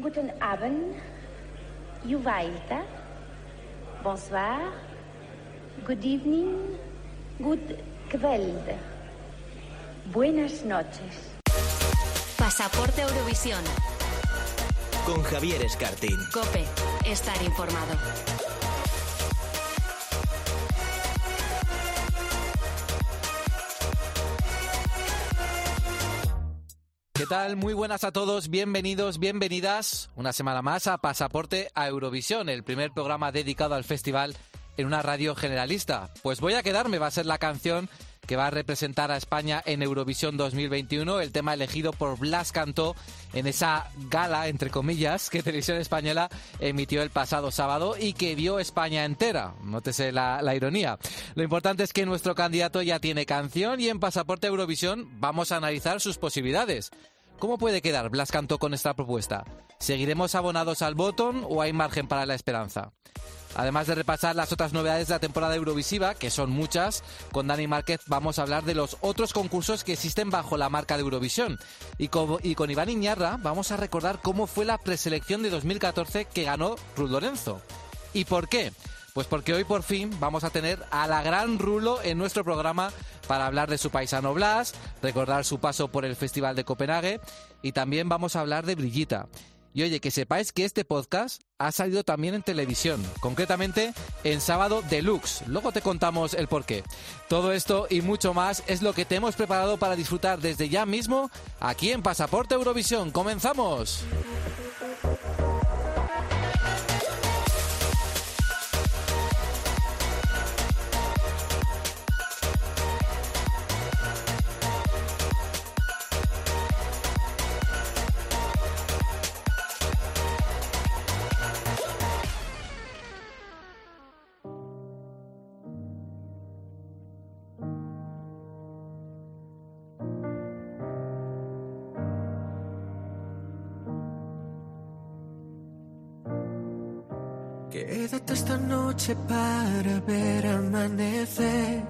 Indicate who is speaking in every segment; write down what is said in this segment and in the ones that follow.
Speaker 1: Guten Abend, Juvaita. Bonsoir, good evening, good kveld. Buenas noches.
Speaker 2: Pasaporte Eurovisión.
Speaker 3: Con Javier Escartín.
Speaker 2: Cope, estar informado.
Speaker 4: Tal? Muy buenas a todos, bienvenidos, bienvenidas una semana más a Pasaporte a Eurovisión, el primer programa dedicado al festival en una radio generalista. Pues voy a quedarme, va a ser la canción que va a representar a España en Eurovisión 2021, el tema elegido por Blas Cantó en esa gala, entre comillas, que Televisión Española emitió el pasado sábado y que vio España entera. Nótese la, la ironía. Lo importante es que nuestro candidato ya tiene canción y en Pasaporte Eurovisión vamos a analizar sus posibilidades. ¿Cómo puede quedar Blas Cantó con esta propuesta? ¿Seguiremos abonados al botón o hay margen para la esperanza? Además de repasar las otras novedades de la temporada Eurovisiva, que son muchas, con Dani Márquez vamos a hablar de los otros concursos que existen bajo la marca de Eurovisión. Y con, y con Iván Iñarra vamos a recordar cómo fue la preselección de 2014 que ganó Ruth Lorenzo. ¿Y por qué? Pues porque hoy por fin vamos a tener a la gran Rulo en nuestro programa para hablar de su paisano Blas, recordar su paso por el Festival de Copenhague y también vamos a hablar de Brillita. Y oye, que sepáis que este podcast ha salido también en televisión, concretamente en Sábado Deluxe. Luego te contamos el porqué. Todo esto y mucho más es lo que te hemos preparado para disfrutar desde ya mismo aquí en Pasaporte Eurovisión. ¡Comenzamos!
Speaker 5: Noche para ver amanecer,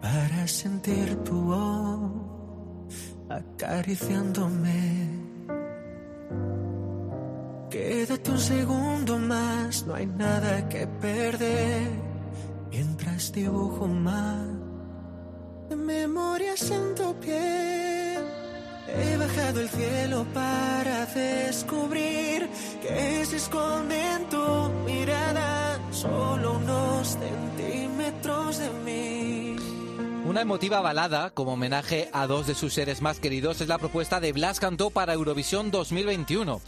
Speaker 5: para sentir tu voz acariciándome. Quédate un segundo más, no hay nada que perder, mientras dibujo más de memorias en tu piel. He bajado el cielo para descubrir que se esconde en tu mirada solo unos centímetros de mí.
Speaker 4: Una emotiva balada como homenaje a dos de sus seres más queridos es la propuesta de Blas Cantó para Eurovisión 2021.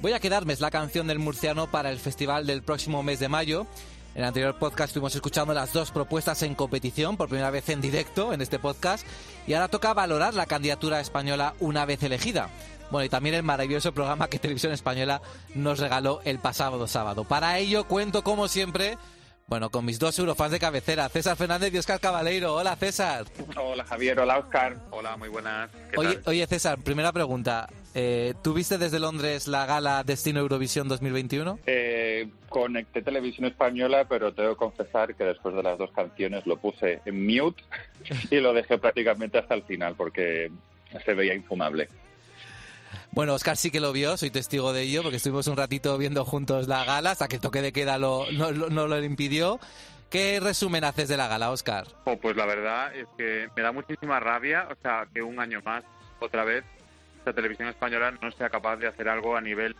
Speaker 4: Voy a quedarme, es la canción del murciano para el festival del próximo mes de mayo. En el anterior podcast estuvimos escuchando las dos propuestas en competición, por primera vez en directo en este podcast, y ahora toca valorar la candidatura española una vez elegida. Bueno, y también el maravilloso programa que Televisión Española nos regaló el pasado sábado. Para ello cuento, como siempre, bueno, con mis dos eurofans de cabecera, César Fernández y Oscar Cabaleiro. Hola, César.
Speaker 6: Hola, Javier. Hola, Oscar. Hola, muy buenas. ¿Qué
Speaker 4: Oye,
Speaker 6: tal?
Speaker 4: oye, César, primera pregunta. Eh, ¿Tú viste desde Londres la gala Destino Eurovisión 2021?
Speaker 6: Eh, conecté televisión española, pero tengo que confesar que después de las dos canciones lo puse en mute y lo dejé prácticamente hasta el final porque se veía infumable.
Speaker 4: Bueno, Oscar sí que lo vio, soy testigo de ello, porque estuvimos un ratito viendo juntos la gala, hasta que el toque de queda lo, no, lo- no lo impidió. ¿Qué resumen haces de la gala, Oscar?
Speaker 6: Oh, pues la verdad es que me da muchísima rabia, o sea, que un año más, otra vez, la televisión española no sea capaz de hacer algo a nivel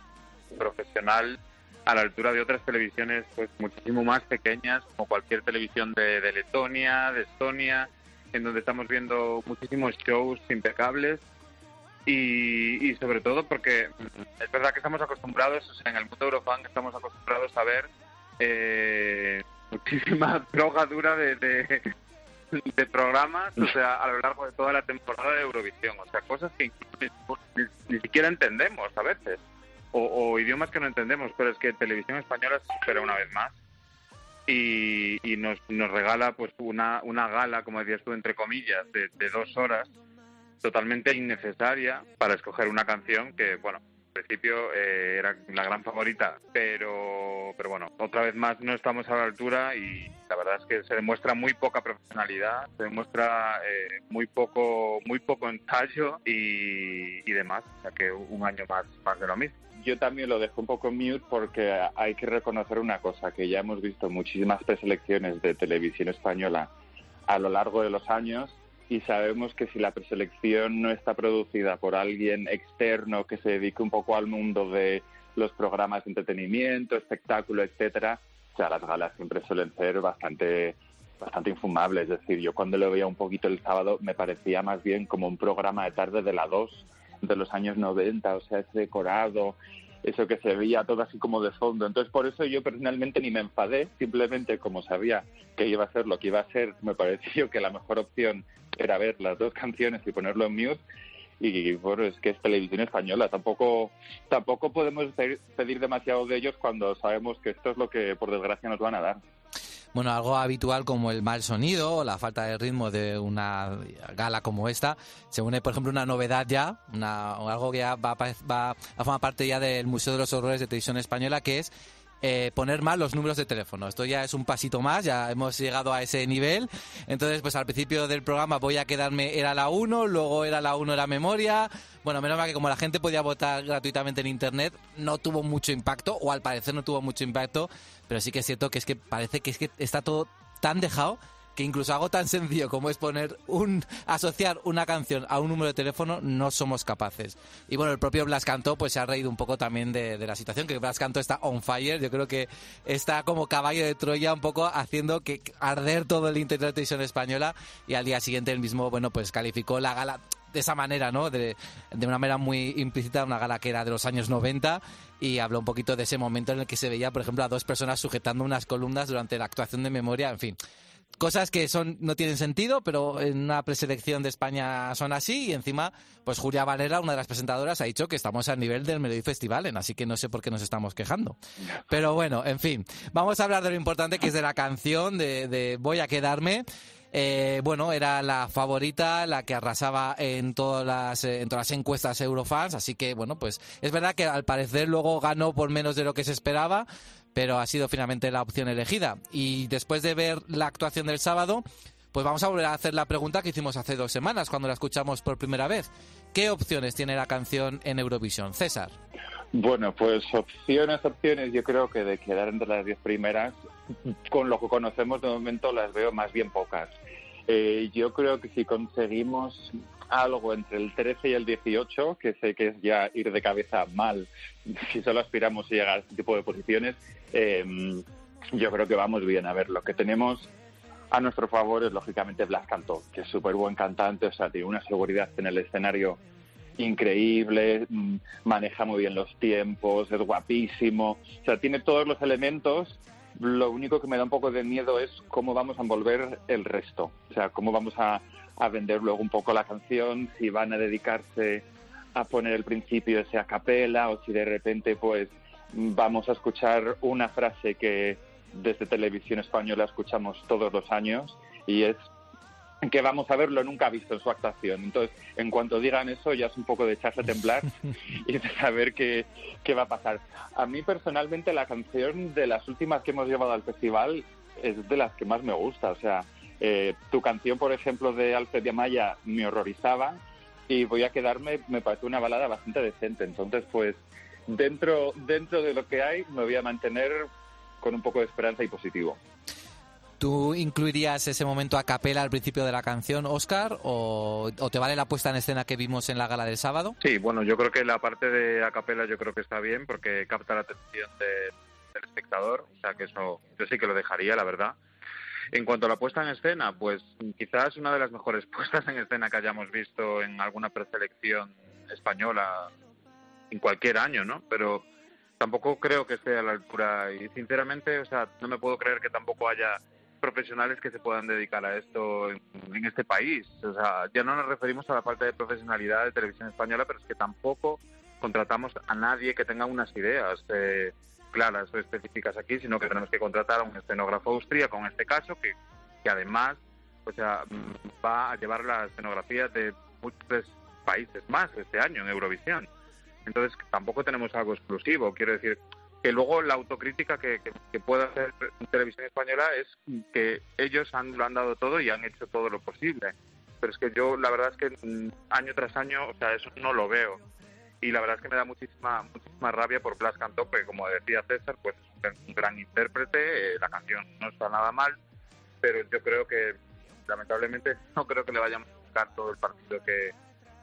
Speaker 6: profesional a la altura de otras televisiones pues muchísimo más pequeñas, como cualquier televisión de, de Letonia, de Estonia, en donde estamos viendo muchísimos shows impecables y, y sobre todo porque es verdad que estamos acostumbrados, o sea, en el mundo Eurofan estamos acostumbrados a ver eh, muchísima droga dura de, de, programas, o sea, a lo largo de toda la temporada de Eurovisión, o sea, cosas que ni, siquiera entendemos a veces, o, idiomas que no entendemos, pero es que Televisión Española se supera una vez más y, y nos, nos regala pues una, una gala, como decías tú, entre comillas, de dos horas, totalmente innecesaria para escoger una canción que, bueno, al principio eh, era la gran favorita, pero, pero bueno, otra vez más no estamos a la altura y la verdad es que se demuestra muy poca profesionalidad, se demuestra eh, muy poco muy poco ensayo y, y demás, o sea que un año más, más de lo mismo.
Speaker 7: yo también lo dejo un poco mute porque hay que reconocer una cosa, que ya hemos visto muchísimas preselecciones de televisión española a lo largo de los años y sabemos que si la preselección no está producida por alguien externo que se dedique un poco al mundo de los programas de entretenimiento, espectáculo, etcétera, o sea, las galas siempre suelen ser bastante bastante infumable. Es decir, yo cuando lo veía un poquito el sábado me parecía más bien como un programa de tarde de la 2 de los años 90, o sea, ese decorado, eso que se veía todo así como de fondo. Entonces, por eso yo personalmente ni me enfadé, simplemente como sabía que iba a ser lo que iba a ser, me pareció que la mejor opción era ver las dos canciones y ponerlo en mute. Y bueno, es que es televisión española, tampoco tampoco podemos pedir demasiado de ellos cuando sabemos que esto es lo que por desgracia nos van a dar
Speaker 4: bueno, algo habitual como el mal sonido o la falta de ritmo de una gala como esta, se une, por ejemplo, una novedad ya, una, algo que ya va, va a formar parte ya del Museo de los Horrores de Televisión Española, que es eh, poner mal los números de teléfono. Esto ya es un pasito más, ya hemos llegado a ese nivel. Entonces, pues al principio del programa voy a quedarme, era la 1, luego era la 1 la memoria. Bueno, menos mal que como la gente podía votar gratuitamente en Internet, no tuvo mucho impacto, o al parecer no tuvo mucho impacto, pero sí que es cierto que es que parece que es que está todo tan dejado que incluso algo tan sencillo como es poner un asociar una canción a un número de teléfono no somos capaces. Y bueno, el propio Blas Canto pues se ha reído un poco también de, la situación, que Blas Canto está on fire, yo creo que está como caballo de Troya un poco haciendo que arder todo el Internet de televisión española y al día siguiente el mismo, bueno, pues calificó la gala de esa manera, ¿no? De, de, una manera muy implícita, una gala que era de los años 90 y habló un poquito de ese momento en el que se veía, por ejemplo, a dos personas sujetando unas columnas durante la actuación de memoria, en fin cosas que son no tienen sentido, pero en una preselección de España son así y encima, pues Julia Valera, una de las presentadoras, ha dicho que estamos al nivel del Melody Festival, así que no sé por qué nos estamos quejando. Pero bueno, en fin, vamos a hablar de lo importante que es de la canción de, Voy a quedarme. Eh, bueno, era la favorita, la que arrasaba en todas las en todas las encuestas Eurofans, así que bueno, pues es verdad que al parecer luego ganó por menos de lo que se esperaba, pero ha sido finalmente la opción elegida. Y después de ver la actuación del sábado, pues vamos a volver a hacer la pregunta que hicimos hace dos semanas cuando la escuchamos por primera vez. ¿Qué opciones tiene la canción en Eurovisión? César.
Speaker 7: Bueno, pues opciones, opciones, yo creo que de quedar entre las diez primeras, con lo que conocemos de momento las veo más bien pocas. Eh, yo creo que si conseguimos algo entre el 13 y el 18, que sé que es ya ir de cabeza mal si solo aspiramos a llegar a este tipo de posiciones, eh, yo creo que vamos bien. A ver, lo que tenemos a nuestro favor es lógicamente Blas Cantó, que es súper buen cantante, o sea, tiene una seguridad en el escenario increíble, mm, maneja muy bien los tiempos, es guapísimo, o sea, tiene todos los elementos. Lo único que me da un poco de miedo es cómo vamos a envolver el resto, o sea, cómo vamos a, a vender luego un poco la canción, si van a dedicarse a poner el principio ese a capela o si de repente pues vamos a escuchar una frase que desde televisión española escuchamos todos los años y es que vamos a verlo nunca visto en su actuación. Entonces, en cuanto digan eso, ya es un poco de echarse a temblar y de saber qué, qué va a pasar. A mí personalmente la canción de las últimas que hemos llevado al festival es de las que más me gusta. O sea, eh, tu canción, por ejemplo, de Alfred de Amaya me horrorizaba y voy a quedarme, me parece una balada bastante decente. Entonces, pues, dentro, dentro de lo que hay, me voy a mantener con un poco de esperanza y positivo.
Speaker 4: ¿Tú incluirías ese momento a capela al principio de la canción, Oscar, o, te vale la puesta en escena que vimos en la gala del sábado?
Speaker 7: Sí, bueno, yo creo que la parte de a capela yo creo que está bien porque capta la atención del espectador, o sea que eso yo sí que lo dejaría, la verdad. En cuanto a la puesta en escena, pues quizás una de las mejores puestas en escena que hayamos visto en alguna preselección española en cualquier año, ¿no? Pero tampoco creo que esté a la altura y sinceramente, o sea, no me puedo creer que tampoco haya profesionales que se puedan dedicar a esto en, este país. O sea, ya no nos referimos a la falta de profesionalidad de televisión española, pero es que tampoco contratamos a nadie que tenga unas ideas. Eh, claras o específicas aquí, sino que tenemos que contratar a un escenógrafo austríaco en este caso, que, que además o sea, va a llevar la escenografía de muchos países más este año en Eurovisión. Entonces tampoco tenemos algo exclusivo. Quiero decir que luego la autocrítica que, que, puede hacer Televisión Española es que ellos han, lo han dado todo y han hecho todo lo posible. Pero es que yo la verdad es que mm, año tras año, o sea, eso no lo veo.
Speaker 6: Y la verdad es que me da muchísima muchísima rabia por Blas Cantó, porque como decía César, pues es un gran intérprete, eh, la canción no está nada mal, pero yo creo que lamentablemente no creo que le vayamos a buscar todo el partido que,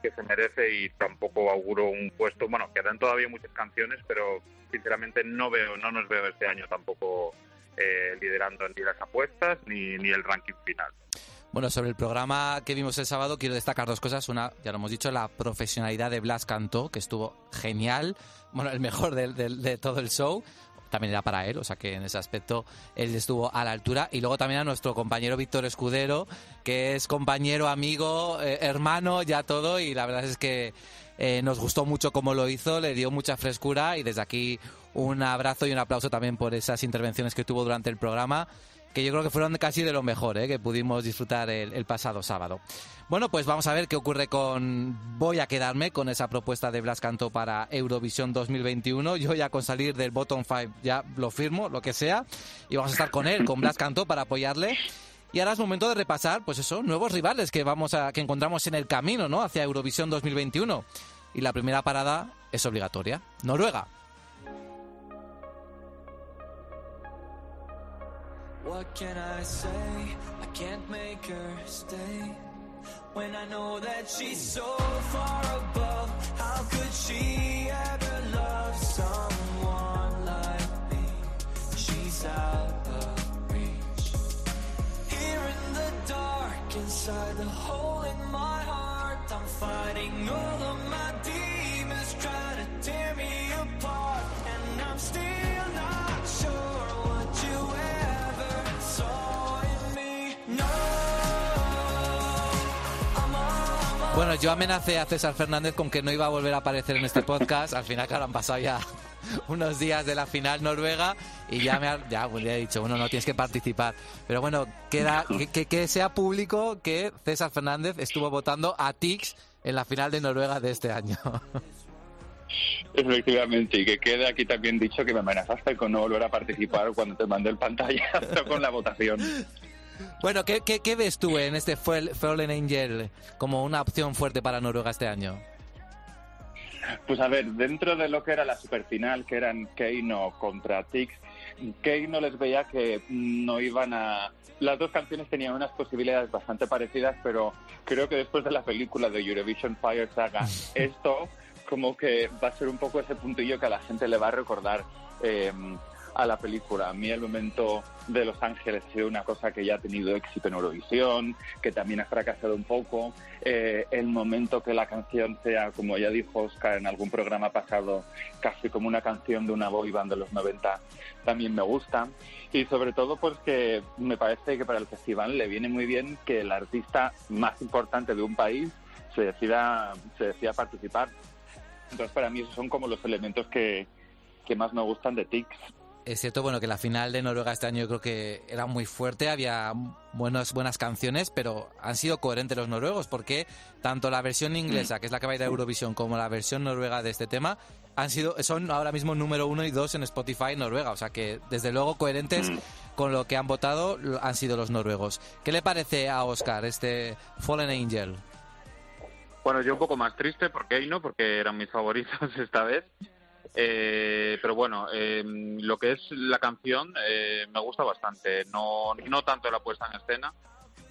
Speaker 6: que se merece y tampoco auguro un puesto, bueno, quedan todavía muchas canciones, pero sinceramente no veo, no nos veo este año tampoco eh, liderando ni las apuestas ni, ni el ranking final.
Speaker 4: Bueno, sobre el programa que vimos el sábado quiero destacar dos cosas. Una, ya lo hemos dicho, la profesionalidad de Blas Cantó, que estuvo genial. Bueno, el mejor de, de- de todo el show. También era para él, o sea que en ese aspecto él estuvo a la altura. Y luego también a nuestro compañero Víctor Escudero, que es compañero, amigo, eh, hermano, ya todo. Y la verdad es que eh, nos gustó mucho cómo lo hizo, le dio mucha frescura. Y desde aquí un abrazo y un aplauso también por esas intervenciones que tuvo durante el programa que yo creo que fueron casi de lo mejor ¿eh? que pudimos disfrutar el, pasado sábado. Bueno, pues vamos a ver qué ocurre con Voy a quedarme con esa propuesta de Blas Canto para Eurovisión 2021. Yo ya con salir del bottom five ya lo firmo, lo que sea, y vamos a estar con él, con Blas Canto para apoyarle. Y ahora es momento de repasar, pues eso, nuevos rivales que vamos a que encontramos en el camino, ¿no? Hacia Eurovisión 2021. Y la primera parada es obligatoria, Noruega.
Speaker 5: What can I say? I can't make her stay. When I know that she's so far above, how could she ever love someone like me? She's out of reach. Here in the dark, inside the hole in my heart, I'm fighting all of my demons, trying to tear me apart. And I'm still
Speaker 4: Bueno, yo amenacé a César Fernández con que no iba a volver a aparecer en este podcast. Al final, claro, han pasado ya unos días de la final noruega y ya me ha, ya, pues, le he dicho, bueno, no tienes que participar. Pero bueno, queda, que, que- que sea público que César Fernández estuvo votando a Tix en la final de Noruega de este año.
Speaker 7: Efectivamente, y que quede aquí también dicho que me amenazaste con no volver a participar cuando te mandé el pantallazo con la votación.
Speaker 4: Bueno, ¿qué, qué, qué ves tú en este Fall- Fallen Angel como una opción fuerte para Noruega este año?
Speaker 7: Pues a ver, dentro de lo que era la superfinal, que eran Keino contra Tix, Keino les veía que no iban a... Las dos canciones tenían unas posibilidades bastante parecidas, pero creo que después de la película de Eurovision Fire Saga, esto como que va a ser un poco ese puntillo que a la gente le va a recordar eh, a la película. A mí el momento de Los Ángeles ha sido una cosa que ya ha tenido éxito en Eurovisión, que también ha fracasado un poco. Eh, el momento que la canción sea, como ya dijo Oscar en algún programa pasado, casi como una canción de una boy band de los 90, también me gusta. Y sobre todo pues que me parece que para el festival le viene muy bien que el artista más importante de un país se decida, se decida participar. Entonces para mí esos son como los elementos que, que más me gustan de Tix.
Speaker 4: Es cierto, bueno, que la final de Noruega este año yo creo que era muy fuerte, había buenos, buenas canciones, pero han sido coherentes los noruegos, porque tanto la versión inglesa, que es la que va a ir a Eurovisión, como la versión noruega de este tema, han sido, son ahora mismo número uno y dos en Spotify Noruega, o sea que desde luego coherentes con lo que han votado han sido los noruegos. ¿Qué le parece a Oscar este Fallen Angel?
Speaker 6: Bueno, yo un poco más triste porque ahí no, porque eran mis favoritos esta vez. Eh, pero bueno, eh, lo que es la canción eh, me gusta bastante. No, no tanto la puesta en escena,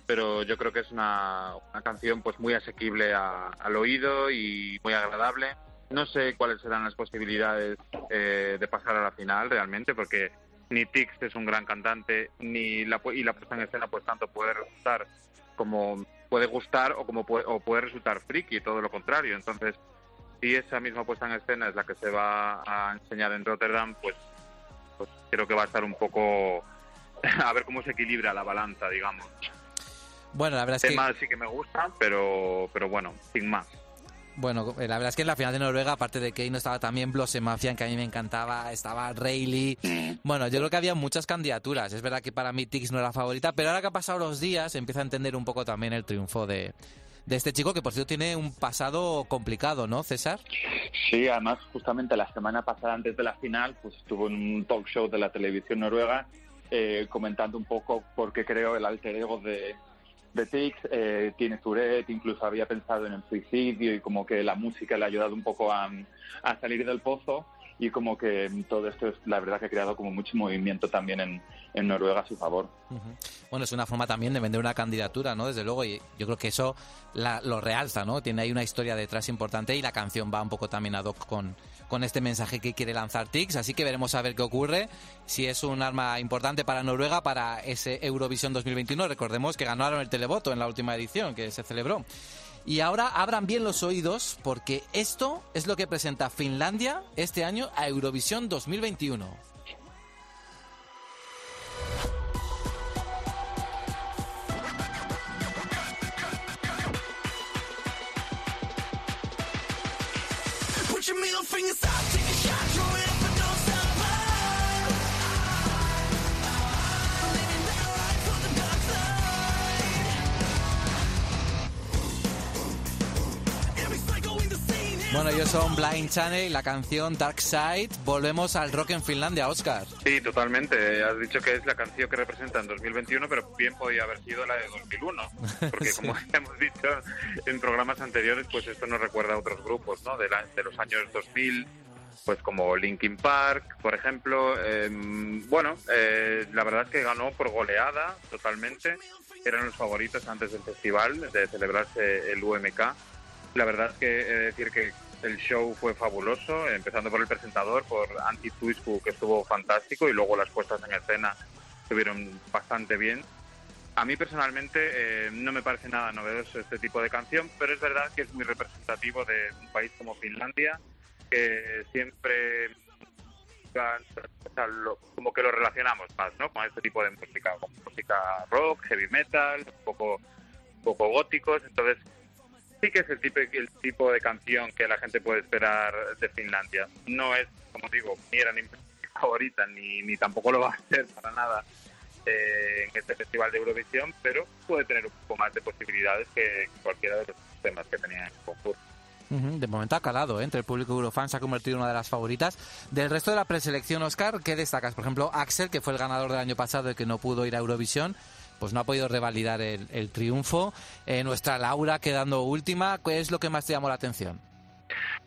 Speaker 6: pero yo creo que es una, canción pues muy asequible a- al oído y muy agradable. No sé cuáles serán las posibilidades eh, de pasar a la final realmente, porque ni Tix es un gran cantante, ni la, y la puesta en escena pues tanto puede resultar como puede gustar o como puede, o puede resultar friki, todo lo contrario. Entonces, si esa misma puesta en escena es la que se va a enseñar en Rotterdam, pues, pues creo que va a estar un poco a ver cómo se equilibra la balanza, digamos.
Speaker 4: Bueno, la verdad es que...
Speaker 6: sí que me gusta, pero, pero bueno, sin más.
Speaker 4: Bueno, eh, la verdad es que en la final de Noruega, aparte de Kane, estaba también Blosse Mafian, que a mí me encantaba, estaba Rayleigh. Bueno, yo creo que había muchas candidaturas. Es verdad que para mí Tix no era la favorita, pero ahora que han pasado los días, empieza a entender un poco también el triunfo de, de este chico, que por cierto tiene un pasado complicado, ¿no, César?
Speaker 7: Sí, además justamente la semana pasada antes de la final, pues estuvo en un talk show de la televisión noruega eh, comentando un poco por qué creó el alter ego de, de tics, eh, tiene Tourette, incluso había pensado en el suicidio y como que la música le ha ayudado un poco a salir del pozo y como que todo esto es la verdad que ha creado como mucho movimiento también en, en Noruega a su favor.
Speaker 4: Bueno, es una forma también de vender una candidatura, ¿no? Desde luego, y yo creo que eso lo realza, ¿no? Tiene ahí una historia detrás importante y la canción va un poco también ad hoc con, con este mensaje que quiere lanzar Tix, así que veremos a ver qué ocurre, si es un arma importante para Noruega para ese Eurovisión 2021. Recordemos que ganaron el televoto en la última edición que se celebró. Y ahora abran bien los oídos porque esto es lo que presenta Finlandia este año a Eurovisión 2021. Bueno, ellos son Blind Channel, la canción Dark Side. Volvemos al rock en Finlandia, Oscar.
Speaker 6: Sí, totalmente. Has dicho que es la canción que representa en 2021, pero bien podía haber sido la de 2001. Porque como hemos dicho en programas anteriores, pues esto nos recuerda a otros grupos, ¿no? De, de los años 2000, pues como Linkin Park, por ejemplo. Em, bueno, eh, la verdad es que ganó por goleada totalmente. Eran los favoritos antes del festival, de celebrarse el UMK. La verdad es que he de decir que el show fue fabuloso, empezando por el presentador, por Antti Tuisku, que estuvo fantástico, y luego las puestas en escena estuvieron bastante bien. A mí personalmente eh, no me parece nada novedoso este tipo de canción, pero es verdad que es muy representativo de un país como Finlandia, que siempre como que lo relacionamos más, ¿no? Con este tipo de música, con música rock, heavy metal, poco, un poco góticos, entonces sí que es el tipo, el tipo de canción que la gente puede esperar de Finlandia. No es, como digo, ni era ni favorita, ni, ni tampoco lo va a ser para nada eh, en este festival de Eurovisión, pero puede tener un poco más de posibilidades que cualquiera de los temas que tenía en el concurso.
Speaker 4: De momento ha calado, ¿eh? entre el público eurofan se ha convertido en una de las favoritas. Del resto de la preselección, Oscar, ¿qué destacas? Por ejemplo, Axel, que fue el ganador del año pasado y que no pudo ir a Eurovisión pues no ha podido revalidar el, triunfo. Eh, nuestra Laura quedando última, ¿qué es lo que más te llamó la atención?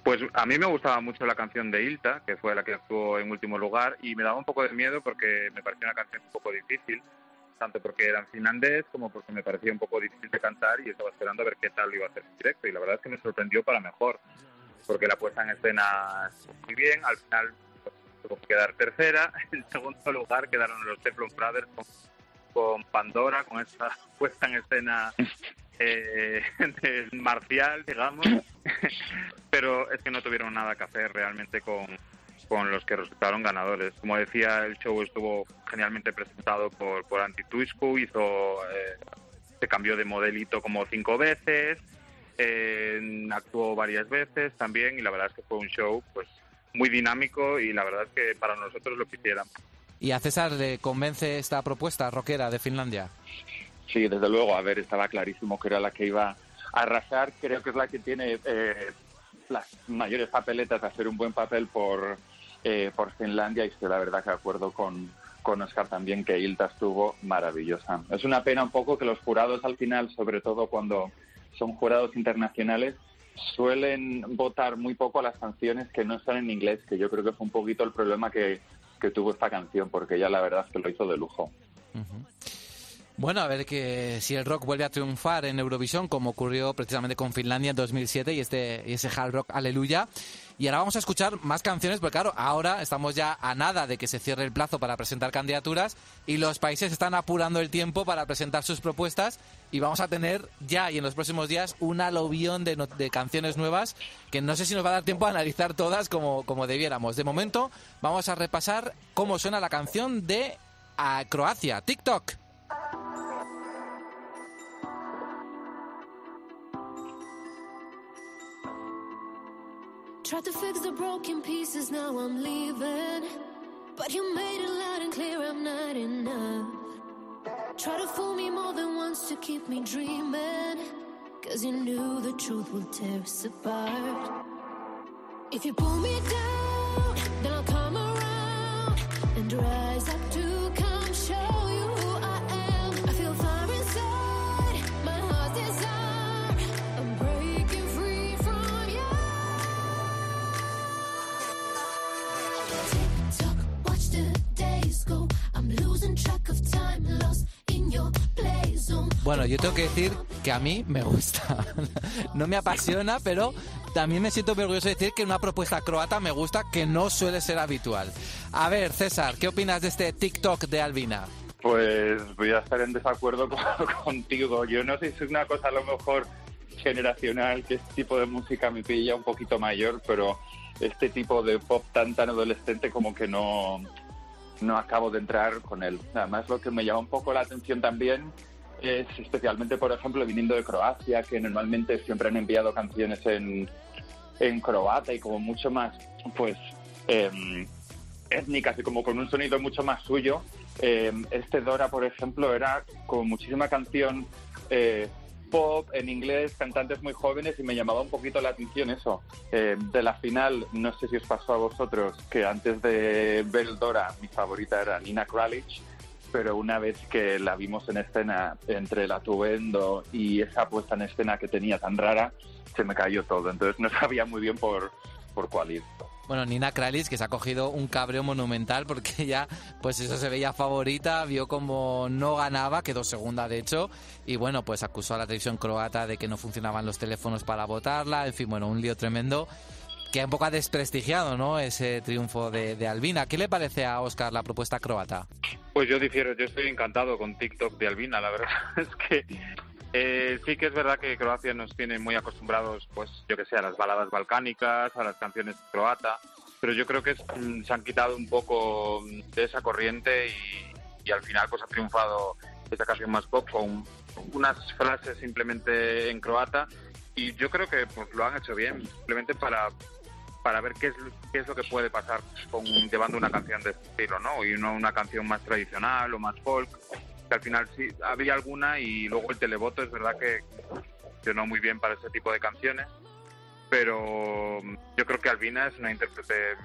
Speaker 6: Pues a mí me gustaba mucho la canción de Ilta, que fue la que actuó en último lugar, y me daba un poco de miedo porque me parecía una canción un poco difícil, tanto porque era en finlandés como porque me parecía un poco difícil de cantar y estaba esperando a ver qué tal iba a hacer en directo. Y la verdad es que me sorprendió para mejor, porque la puesta en escena muy bien, al final pues, tuvo que quedar tercera, en segundo lugar quedaron los Teflon Brothers con Pandora, con esa puesta en escena eh, marcial, digamos, pero es que no tuvieron nada que hacer realmente con, con los que resultaron ganadores. Como decía, el show estuvo genialmente presentado por, por Antti Tuisku, hizo, eh, se cambió de modelito como cinco veces, eh, actuó varias veces también y la verdad es que fue un show pues muy dinámico y la verdad es que para nosotros lo quisiéramos.
Speaker 4: ¿Y a César le convence esta propuesta rockera de Finlandia?
Speaker 7: Sí, desde luego. A ver, estaba clarísimo que era la que iba a arrasar. Creo que es la que tiene eh, las mayores papeletas de hacer un buen papel por, eh, por Finlandia. Y estoy la verdad que de acuerdo con, con Oscar también que Ilta estuvo maravillosa. Es una pena un poco que los jurados al final, sobre todo cuando son jurados internacionales, suelen votar muy poco a las canciones que no están en inglés, que yo creo que fue un poquito el problema que, que tuvo esta canción, porque ella la verdad es que lo hizo de lujo.
Speaker 4: Bueno, a ver que si el rock vuelve a triunfar en Eurovisión, como ocurrió precisamente con Finlandia en 2007 y, este, y ese hard rock Aleluya. Y ahora vamos a escuchar más canciones, porque claro, ahora estamos ya a nada de que se cierre el plazo para presentar candidaturas y los países están apurando el tiempo para presentar sus propuestas y vamos a tener ya y en los próximos días un aluvión de, de canciones nuevas que no sé si nos va a dar tiempo a analizar todas como, como debiéramos. De momento vamos a repasar cómo suena la canción de a Croacia, TikTok. Tried to fix the broken pieces, now I'm leaving. But you made it loud and clear I'm not enough. Try to fool me more than once to keep me dreaming. Cause you knew the truth will tear us apart. If you pull me down, then I'll come around and rise up to Bueno, yo tengo que decir que a mí me gusta. No me apasiona, pero también me siento orgulloso de decir que una propuesta croata me gusta, que no suele ser habitual. A ver, César, ¿qué opinas de este TikTok de Albina?
Speaker 7: Pues voy a estar en desacuerdo con- contigo. Yo no sé si es una cosa a lo mejor generacional, que este tipo de música me pilla un poquito mayor, pero este tipo de pop tan tan adolescente como que no, no acabo de entrar con él. Además, lo que me llama un poco la atención también es especialmente, por ejemplo, viniendo de Croacia, que normalmente siempre han enviado canciones en, en croata y como mucho más, pues, em, étnicas y como con un sonido mucho más suyo. Eh, este Dora, por ejemplo, era con muchísima canción eh, pop en inglés, cantantes muy jóvenes y me llamaba un poquito la atención eso. Eh, de la final, no sé si os pasó a vosotros, que antes de ver Dora, mi favorita era Nina Kralic, pero una vez que la vimos en escena entre el atuendo y esa puesta en escena que tenía tan rara, se me cayó todo. Entonces no sabía muy bien por, por cuál ir.
Speaker 4: Bueno, Nina Kralis, que se ha cogido un cabreo monumental porque ella, pues eso se veía favorita, vio como no ganaba, quedó segunda de hecho, y bueno, pues acusó a la televisión croata de que no funcionaban los teléfonos para votarla, en fin, bueno, un lío tremendo que un poco ha desprestigiado, ¿no? Ese triunfo de, de Albina. ¿Qué le parece a Oscar la propuesta croata?
Speaker 6: Pues yo difiero, yo estoy encantado con TikTok de Albina, la verdad es que eh, sí que es verdad que Croacia nos tiene muy acostumbrados, pues yo que sé, a las baladas balcánicas, a las canciones croata, pero yo creo que mm, se han quitado un poco de esa corriente y, y al final pues ha triunfado esta canción más pop con unas frases simplemente en croata y yo creo que pues lo han hecho bien, simplemente para para ver qué es, qué es lo que puede pasar con llevando una canción de este estilo, ¿no? Y no una canción más tradicional o más folk, que al final sí había alguna y luego el televoto es verdad que funcionó muy bien para ese tipo de canciones, pero yo creo que Albina es una intérprete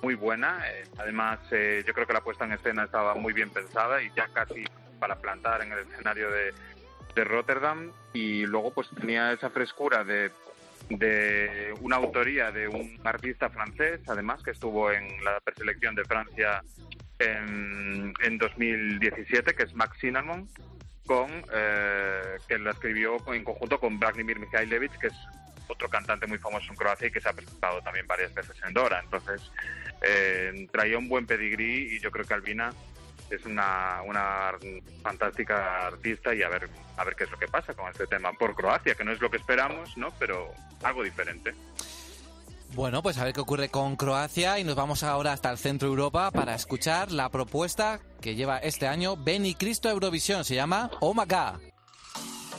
Speaker 6: muy buena, eh, además eh, yo creo que la puesta en escena estaba muy bien pensada y ya casi para plantar en el escenario de, de Rotterdam y luego pues tenía esa frescura de de una autoría de un artista francés, además, que estuvo en la preselección de Francia en, en 2017, que es Max Cinnamon, con, eh, que la escribió en conjunto con Vladimir Mikhailevich, que es otro cantante muy famoso en Croacia y que se ha presentado también varias veces en Dora. Entonces, eh, traía un buen pedigrí y yo creo que Albina es una, una fantástica artista y a ver a ver qué es lo que pasa con este tema por Croacia, que no es lo que esperamos, ¿no? Pero algo diferente.
Speaker 4: Bueno, pues a ver qué ocurre con Croacia y nos vamos ahora hasta el centro de Europa para escuchar la propuesta que lleva este año Benny Cristo Eurovisión. Se llama Oh My God.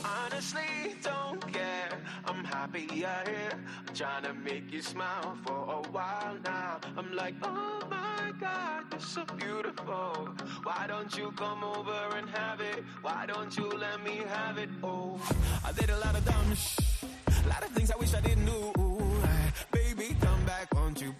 Speaker 5: Honestly, don't care. I'm happy you're here. I'm trying to make you smile for a while now. I'm like, oh my god, you're so beautiful. Why don't you come over and have it? Why don't you let me have it? Oh, I did a lot of dumb sh, a lot of things I wish I didn't do. Baby, come back, won't you,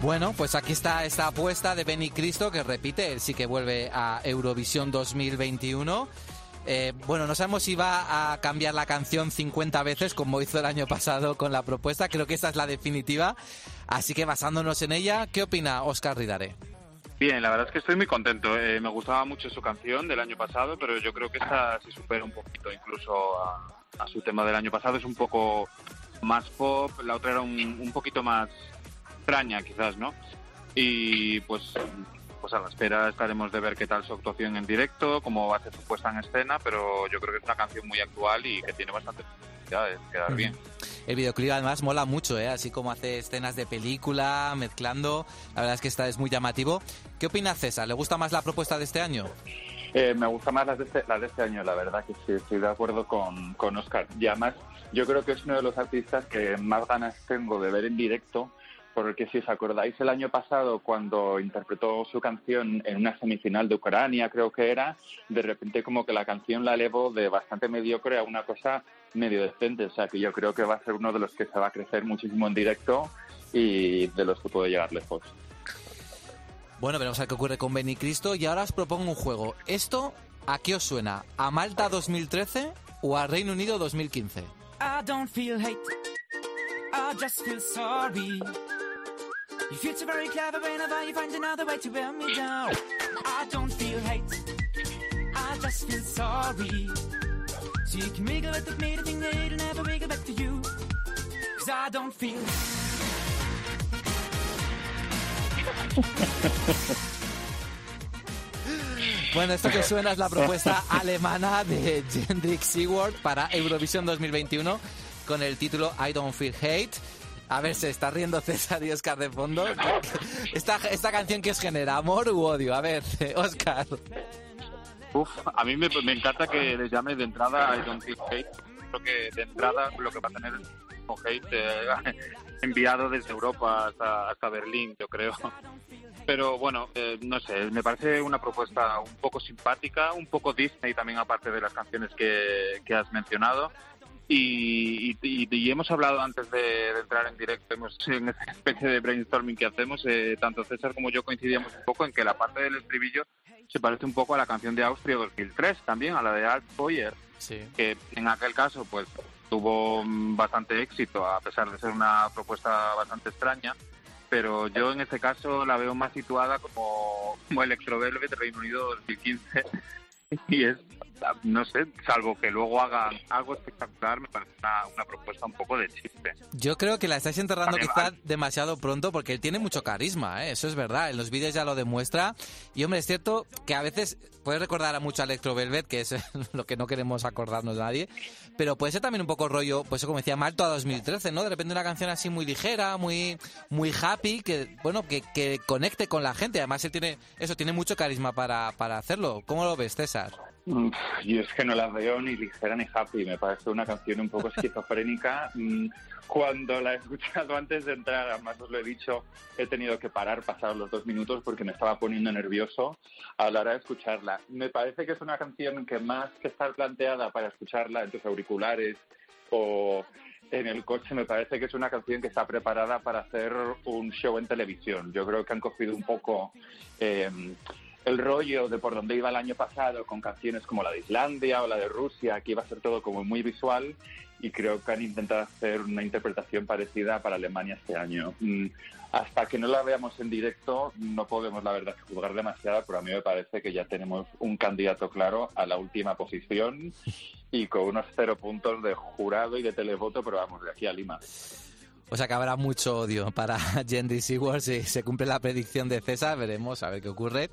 Speaker 4: Bueno, pues aquí está esta apuesta de Benny Cristo que repite, él sí que vuelve a Eurovisión 2021. Eh, bueno, no sabemos si va a cambiar la canción 50 veces como hizo el año pasado con la propuesta. Creo que esta es la definitiva. Así que basándonos en ella, ¿qué opina Oscar Ridare?
Speaker 6: Bien, la verdad es que estoy muy contento. Eh, me gustaba mucho su canción del año pasado, pero yo creo que esta se supera un poquito incluso a, a su tema del año pasado. Es un poco más pop, la otra era un, un poquito más extraña quizás, ¿no? Y pues, pues a la espera estaremos de ver qué tal su actuación en directo, cómo va a ser su puesta en escena, pero yo creo que es una canción muy actual y que tiene bastante posibilidades de quedar bien.
Speaker 4: El videoclip además mola mucho, ¿eh? así como hace escenas de película, mezclando. La verdad es que esta es muy llamativo. ¿Qué opina César? ¿Le gusta más la propuesta de este año?
Speaker 7: Eh, me gusta más las de, este, las de este año, la verdad que sí, estoy de acuerdo con, con Oscar. Y además, yo creo que es uno de los artistas que más ganas tengo de ver en directo, porque si os acordáis el año pasado cuando interpretó su canción en una semifinal de Ucrania, creo que era, de repente como que la canción la elevó de bastante mediocre a una cosa medio decente, o sea que yo creo que va a ser uno de los que se va a crecer muchísimo en directo y de los que puede llegar lejos.
Speaker 4: Bueno, veremos a ver qué ocurre con Benny Cristo y ahora os propongo un juego. ¿Esto a qué os suena? ¿A Malta 2013 o a Reino Unido 2015?
Speaker 5: I don't feel hate. I just feel sorry. You so very clever whenever you find another way to wear me down. I don't feel hate. I just feel sorry. So you can wiggle with me to think that it'll never wiggle back to you. Cause I don't feel
Speaker 4: Bueno, esto que suena es la propuesta alemana de Jendrik para Eurovisión 2021 con el título I Don't Feel Hate. A ver, se está riendo César y Oscar de fondo. Esta, esta canción que os genera, amor u odio. A ver, Oscar.
Speaker 6: Uf, a mí me, me encanta que le llame de entrada I Don't Feel Hate. Creo que de entrada lo que va a tener es un hate eh, enviado desde Europa hasta, hasta Berlín, yo creo. Pero bueno, eh, no sé, me parece una propuesta un poco simpática, un poco Disney también, aparte de las canciones que, que has mencionado. Y, y- y hemos hablado antes de, de entrar en directo, hemos, en esa especie de brainstorming que hacemos, eh, tanto César como yo coincidíamos un poco en que la parte del estribillo se parece un poco a la canción de Austria 2003, también a la de Alt Boyer
Speaker 4: Sí.
Speaker 6: que en aquel caso pues tuvo mm, bastante éxito a pesar de ser una propuesta bastante extraña pero yo en este caso la veo más situada como, como Electro Velvet Reino Unido 2015 y es no sé salvo que luego hagan algo espectacular me parece una, una propuesta un poco de chiste
Speaker 4: Yo creo que la estáis enterrando
Speaker 6: Vale,
Speaker 4: quizá demasiado pronto porque él tiene mucho carisma, ¿eh? eso es verdad. En los vídeos ya lo demuestra. Y hombre, es cierto que a veces puede recordar a mucho a Electro Velvet, que es lo que no queremos acordarnos nadie. Pero puede ser también un poco rollo, pues como decía Malto a 2013, ¿no? De repente una canción así muy ligera, muy, muy happy, que bueno, que, que conecte con la gente. Además él tiene, eso, tiene mucho carisma para, para hacerlo. ¿Cómo lo ves, César?
Speaker 7: Mm, Yo es que no la veo ni ligera ni happy, me parece una canción un poco esquizofrénica. Mm, Cuando la he escuchado antes de entrar, además os lo he dicho, he tenido que parar pasados los dos minutos porque me estaba poniendo nervioso a la hora de escucharla. Me parece que es una canción que más que estar planteada para escucharla en tus auriculares o en el coche, me parece que es una canción que está preparada para hacer un show en televisión. Yo creo que han cogido un poco eh, el rollo de por donde iba el año pasado con canciones como la de Islandia o la de Rusia, que iba a ser todo como muy visual y creo que han intentado hacer una interpretación parecida para Alemania este año. Mm, Hasta que no la veamos en directo no podemos, la verdad, juzgar demasiado, pero a mí me parece que ya tenemos un candidato claro a la última posición y con unos cero puntos de jurado y de televoto, pero vamos, de aquí a Lima.
Speaker 4: O sea que habrá mucho odio para Gendry Seaward si se cumple la predicción de César, veremos a ver qué ocurre.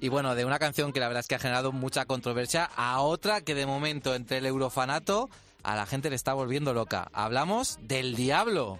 Speaker 4: Y bueno, de una canción que la verdad es que ha generado mucha controversia a otra que de momento entre el eurofanato a la gente le está volviendo loca. Hablamos del Diablo.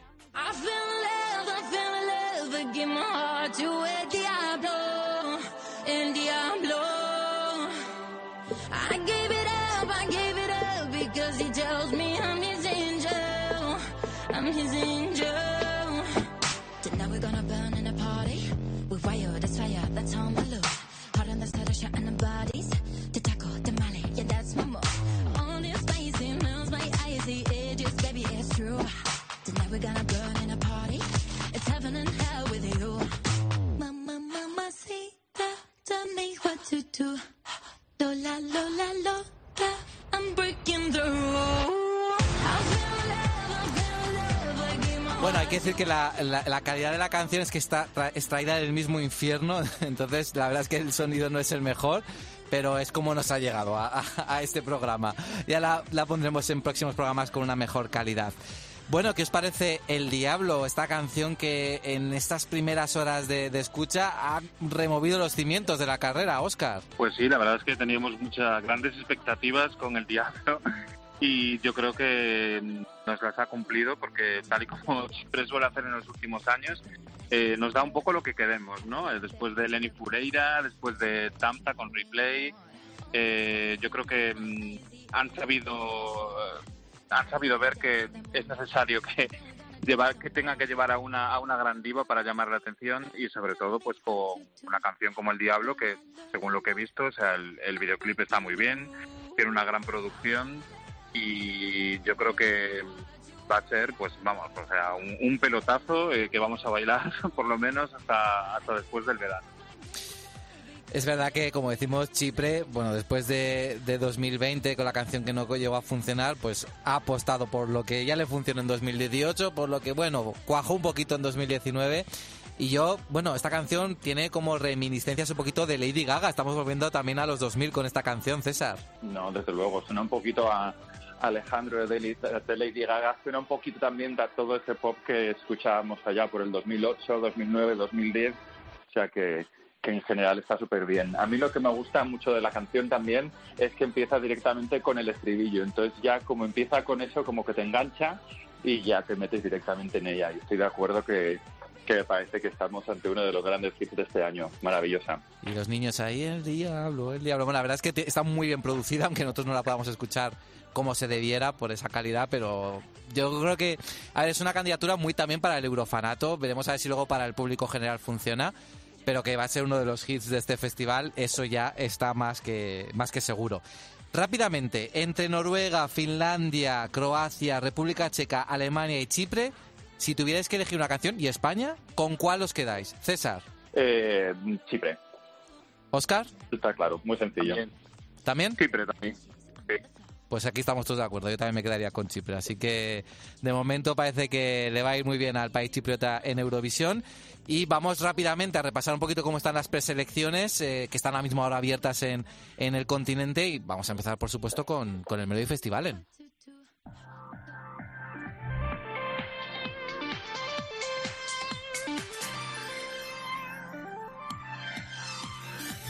Speaker 8: Me what to do. Lola, Lola, Lola, I'm breaking the
Speaker 4: Bueno, hay que decir que la, la- la calidad de la canción es que está tra- extraída del mismo infierno, entonces la verdad es que el sonido no es el mejor, pero es como nos ha llegado a, a- a este programa. Ya la, la pondremos en próximos programas con una mejor calidad. Bueno, ¿qué os parece El Diablo, esta canción que en estas primeras horas de, escucha ha removido los cimientos de la carrera, Oscar?
Speaker 6: Pues sí, la verdad es que teníamos muchas grandes expectativas con el Diablo y yo creo que nos las ha cumplido porque tal y como siempre suele hacer en los últimos años, eh, nos da un poco lo que queremos, ¿no? Eh, Después de Lenny Fureira, después de Tampa con Replay, eh, yo creo que mm, han sabido han sabido ver que es necesario que, llevar que tenga que llevar a una a una gran diva para llamar la atención y sobre todo pues con una canción como El Diablo que según lo que he visto, o sea, el, videoclip está muy bien, tiene una gran producción y yo creo que va a ser, pues vamos, o sea, un, un pelotazo eh, que vamos a bailar por lo menos hasta, hasta después del verano.
Speaker 4: Es verdad que, como decimos, Chipre, bueno, después de, de 2020, con la canción que no llegó a funcionar, pues ha apostado por lo que ya le funcionó en 2018, por lo que, bueno, cuajó un poquito en 2019. Y yo, bueno, esta canción tiene como reminiscencias un poquito de Lady Gaga. Estamos volviendo también a los 2000 con esta canción, César.
Speaker 7: No, desde luego, suena un poquito a Alejandro de, Lady- Gaga, suena un poquito también a todo ese pop que escuchábamos allá por el 2008, 2009, 2010, o sea que, que en general está súper bien. A mí lo que me gusta mucho de la canción también es que empieza directamente con el estribillo, entonces ya como empieza con eso como que te engancha y ya te metes directamente en ella y estoy de acuerdo que, que me parece que estamos ante uno de los grandes hits de este año, maravillosa.
Speaker 4: Y los niños ahí, el diablo, el diablo. Bueno, la verdad es que te- está muy bien producida, aunque nosotros no la podamos escuchar como se debiera por esa calidad, pero yo creo que, a ver, es una candidatura muy también para el eurofanato. Veremos a ver si luego para el público general funciona, pero que va a ser uno de los hits de este festival, eso ya está más que, más que seguro. Rápidamente, entre Noruega, Finlandia, Croacia, República Checa, Alemania y Chipre, si tuvierais que elegir una canción, y España, ¿con cuál os quedáis? César,
Speaker 7: Eh, Chipre,
Speaker 4: Oscar,
Speaker 7: está claro, muy sencillo.
Speaker 6: También.
Speaker 4: ¿también?
Speaker 6: Chipre también. Sí.
Speaker 4: Pues aquí estamos todos de acuerdo, yo también me quedaría con Chipre. Así que de momento parece que le va a ir muy bien al país chipriota en Eurovisión. Y vamos rápidamente a repasar un poquito cómo están las preselecciones, eh, que están ahora mismo ahora abiertas en, en el continente. Y vamos a empezar, por supuesto, con, con el Melody Festivalen.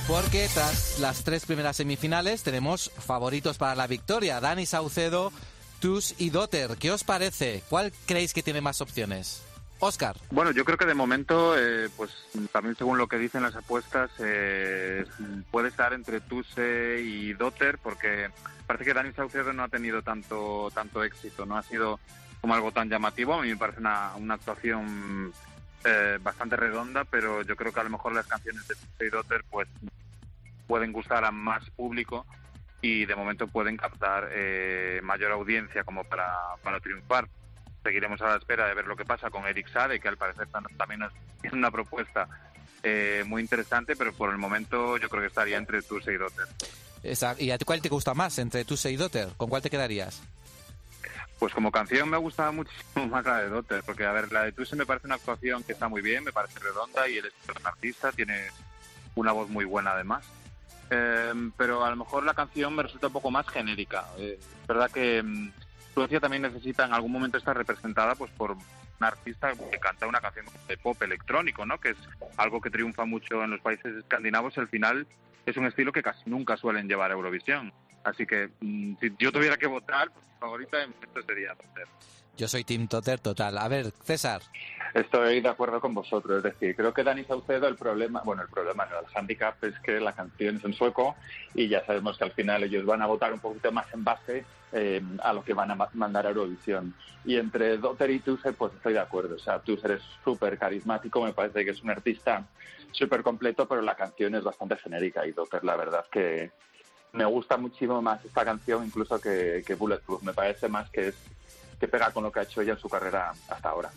Speaker 4: Porque tras las tres primeras semifinales tenemos favoritos para la victoria. Dani Saucedo, Tus y Dotter. ¿Qué os parece? ¿Cuál creéis que tiene más opciones? Oscar.
Speaker 6: Bueno, yo creo que de momento, eh, pues también según lo que dicen las apuestas, eh, puede estar entre Tuse y Dotter, porque parece que Dani Saucedo no ha tenido tanto tanto éxito, no ha sido como algo tan llamativo. A mí me parece una, una actuación eh, bastante redonda, pero yo creo que a lo mejor las canciones de y Dotter pues pueden gustar a más público y de momento pueden captar eh, mayor audiencia como para, para triunfar seguiremos a la espera de ver lo que pasa con Eric Sade, que al parecer tam- también es una propuesta eh, muy interesante, pero por el momento yo creo que estaría entre Tuse y Dotter.
Speaker 4: ¿Y a cuál te gusta más entre Tus y Dotter? ¿Con cuál te quedarías?
Speaker 6: Pues como canción me gustaba muchísimo más la de Dotter, porque a ver, la de Tuse me parece una actuación que está muy bien, me parece redonda y él es un artista, tiene una voz muy buena además. Eh, pero a lo mejor la canción me resulta un poco más genérica. Eh, es verdad que mm, Suecia también necesita en algún momento estar representada pues por un artista que canta una canción de pop electrónico, ¿no? Que es algo que triunfa mucho en los países escandinavos y al final es un estilo que casi nunca suelen llevar a Eurovisión. Así que mm, si yo tuviera que votar, pues mi favorita de momento sería Dotter.
Speaker 4: Yo soy Team Totter total. A ver, César.
Speaker 7: Estoy de acuerdo con vosotros, es decir, creo que Dani Saucedo el problema, bueno, el problema no, el handicap es que la canción es en sueco y ya sabemos que al final ellos van a votar un poquito más en base eh, a lo que van a ma- mandar a Eurovisión. Y entre Dotter y Tuser, pues estoy de acuerdo, o sea, Tuser es súper carismático, me parece que es un artista súper completo, pero la canción es bastante genérica y Dotter la verdad que me gusta muchísimo más esta canción incluso que, que Bulletproof, me parece más que es que pega con lo que ha hecho ella en su carrera hasta ahora.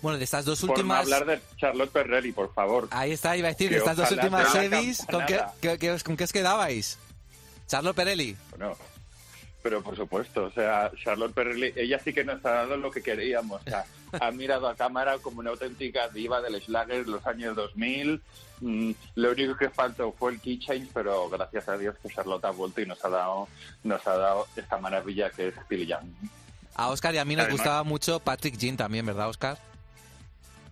Speaker 4: Bueno, de estas dos
Speaker 7: Por no
Speaker 4: últimas...
Speaker 7: hablar de Charlotte Perrelli, por favor.
Speaker 4: Ahí está, iba a decir, de estas dos últimas semis, ¿con qué, qué- qué os- ¿con qué os quedabais? Charlotte Perelli.
Speaker 7: Bueno, pero por supuesto, o sea, Charlotte Perrelli, ella sí que nos ha dado lo que queríamos. O sea, ha mirado a cámara como una auténtica diva del Schlager de los años 2000. Mm, lo único que faltó fue el key change, pero gracias a Dios que Charlotte ha vuelto y nos ha dado, nos ha dado esta maravilla que es Billy Young.
Speaker 4: A Oscar y a mí nos
Speaker 6: Además-
Speaker 4: gustaba mucho Patrick Jean también, ¿verdad, Oscar?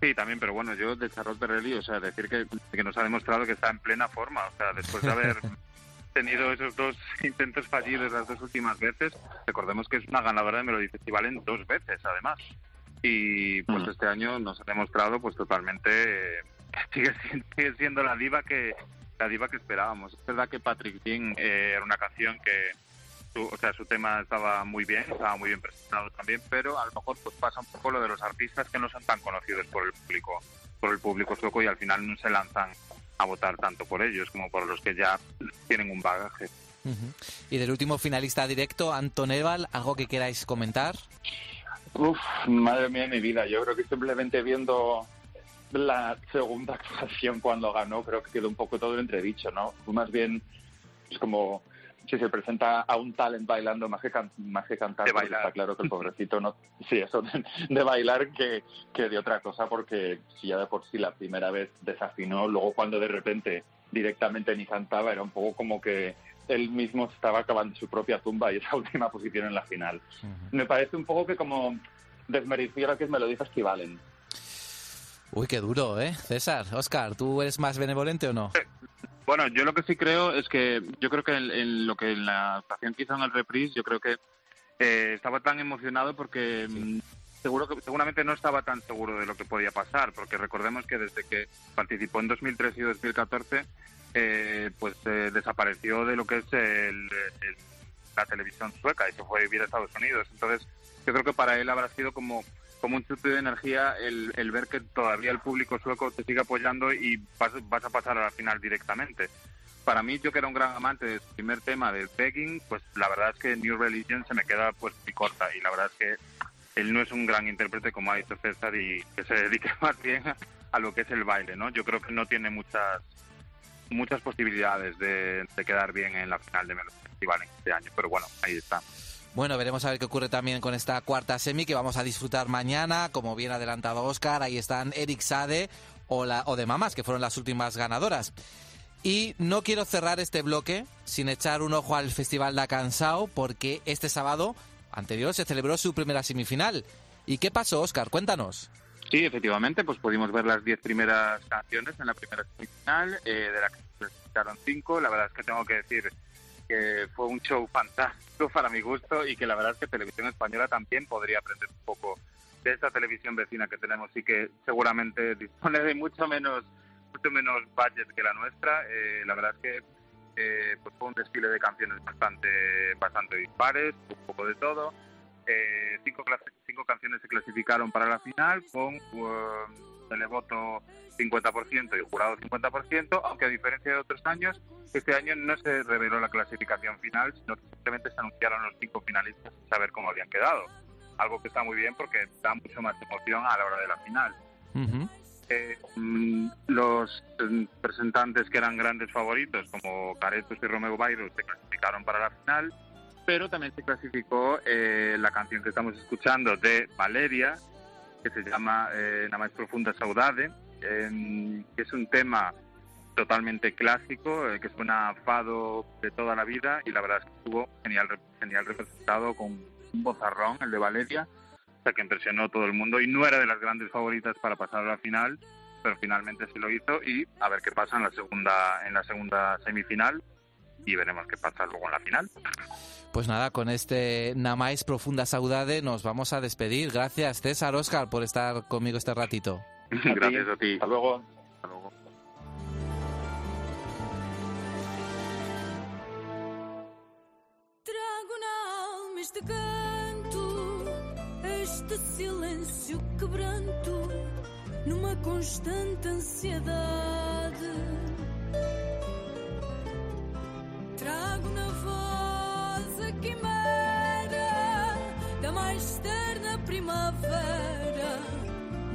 Speaker 6: Sí, también, pero bueno, yo de Charlotte Perrelli, o sea, decir que, que nos ha demostrado que está en plena forma, o sea, después de haber tenido esos dos intentos fallidos las dos últimas veces, recordemos que es una ganadora de Melody Festival en dos veces, además. Y pues
Speaker 7: Mm.
Speaker 6: este año nos ha demostrado pues totalmente eh, sigue, siendo- sigue siendo la diva que la diva que esperábamos. Es verdad que Patrick Jean eh, era una canción que su, o sea, su tema estaba muy bien, estaba muy bien presentado también, pero a lo mejor pues pasa un poco lo de los artistas que no son tan conocidos por el público, por el público sueco y al final no se lanzan a votar tanto por ellos como por los que ya tienen un bagaje.
Speaker 4: Y del último finalista directo, Anton Eval, ¿algo que queráis comentar?
Speaker 7: Uf, madre mía de mi vida. Yo creo que simplemente viendo la segunda actuación cuando ganó, creo que quedó un poco todo entredicho, ¿no? Fue más bien es como si se presenta a un talent bailando más que, can- más que.
Speaker 6: De
Speaker 7: porque
Speaker 6: bailar.
Speaker 7: Está claro que el pobrecito no. Sí, eso de, de bailar que, que de otra cosa, porque si ya de por sí la primera vez desafinó, luego cuando de repente directamente ni cantaba, era un poco como que él mismo estaba acabando su propia tumba y esa última posición en la final. Me parece un poco que como desmereció lo que es Melody Festivalen.
Speaker 4: Uy, qué duro, ¿eh? César, Oscar, ¿tú eres más benevolente o no?
Speaker 6: Bueno, yo lo que sí creo es que yo creo que en, en lo que en la actuación que hizo en el reprise, yo creo que eh, estaba tan emocionado porque mm, seguro que seguramente no estaba tan seguro de lo que podía pasar, porque recordemos que desde que participó en 2013 y 2014, eh, pues eh, desapareció de lo que es el- el- la televisión sueca y se fue a vivir a Estados Unidos. Entonces, yo creo que para él habrá sido como como un chute de energía el, el ver que todavía el público sueco te sigue apoyando y vas, vas a pasar a la final directamente. Para mí, yo que era un gran amante del primer tema del begging, pues la verdad es que New Religion se me queda pues muy corta y la verdad es que él no es un gran intérprete como ha dicho César y que se dedique más bien a lo que es el baile, ¿no? Yo creo que no tiene muchas muchas posibilidades de, de quedar bien en la final de Melody Festival en este año, pero bueno, ahí está.
Speaker 4: Bueno, veremos a ver qué ocurre también con esta cuarta semi que vamos a disfrutar mañana. Como bien adelantado Oscar, ahí están Eric Sade o, la, o de Mamas, que fueron las últimas ganadoras. Y no quiero cerrar este bloque sin echar un ojo al Festival da Cansao, porque este sábado anterior se celebró su primera semifinal. ¿Y qué pasó, Oscar? Cuéntanos.
Speaker 6: Sí, efectivamente, pues pudimos ver las diez primeras canciones en la primera semifinal, eh, de la que se cinco. La verdad es que tengo que decir que fue un show fantástico para mi gusto y que la verdad es que Televisión Española también podría aprender un poco de esta televisión vecina que tenemos y que seguramente dispone de mucho menos mucho menos budget que la nuestra. Eh, la verdad es que eh, pues fue un desfile de canciones bastante bastante dispares, un poco de todo. Eh, cinco, cinco canciones se clasificaron para la final con uh, televoto 50% y jurado 50%, aunque a diferencia de otros años, este año no se reveló la clasificación final, sino que simplemente se anunciaron los cinco finalistas sin saber cómo habían quedado. Algo que está muy bien porque da mucho más emoción a la hora de la final.
Speaker 4: Ujú.
Speaker 6: Eh, mm, los mm, presentantes que eran grandes favoritos, como Caretos y Romeo Bairros, se clasificaron para la final, pero también se clasificó eh, la canción que estamos escuchando de Valeria, que se llama eh, La más profunda saudade, que es un tema totalmente clásico, eh, que suena fado de toda la vida y la verdad es que estuvo genial, genial representado con un bozarrón, el de Valeria, o sea que impresionó a todo el mundo y no era de las grandes favoritas para pasar a la final, pero finalmente sí lo hizo y a ver qué pasa en la segunda en la segunda semifinal y veremos qué pasa luego en la final.
Speaker 4: Pues nada, con este Namais Profunda Saudade nos vamos a despedir. Gracias, César, Oscar, por estar conmigo este ratito.
Speaker 6: Gracias a ti.
Speaker 7: Hasta luego.
Speaker 6: Hasta luego.
Speaker 8: Trago na alma este canto, este silêncio quebranto, numa constante ansiedade.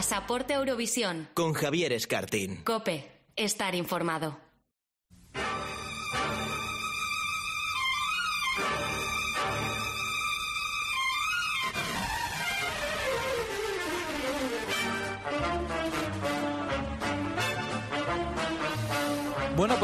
Speaker 2: Pasaporte Eurovisión.
Speaker 3: Con Javier Escartín.
Speaker 2: Cope. Estar informado.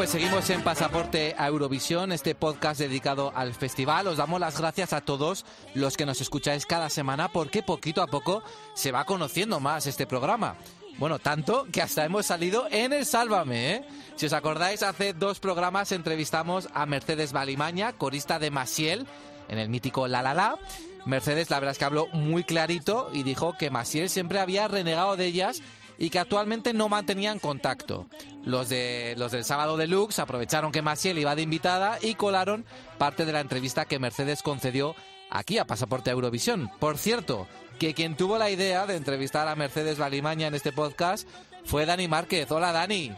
Speaker 4: Pues seguimos en Pasaporte a Eurovisión, este podcast dedicado al festival. Os damos las gracias a todos los que nos escucháis cada semana porque poquito a poco se va conociendo más este programa. Bueno, tanto que hasta hemos salido en el Sálvame, ¿eh? Si os acordáis, hace dos programas entrevistamos a Mercedes Balimaña, corista de Masiel, en el mítico La La La. Mercedes, la verdad es que habló muy clarito y dijo que Masiel siempre había renegado de ellas y que actualmente no mantenían contacto. Los, de, los del sábado deluxe aprovecharon que Masiel iba de invitada y colaron parte de la entrevista que Mercedes concedió aquí a Pasaporte Eurovisión. Por cierto, que quien tuvo la idea de entrevistar a Mercedes Balimaña en este podcast fue Dani Márquez. Hola Dani.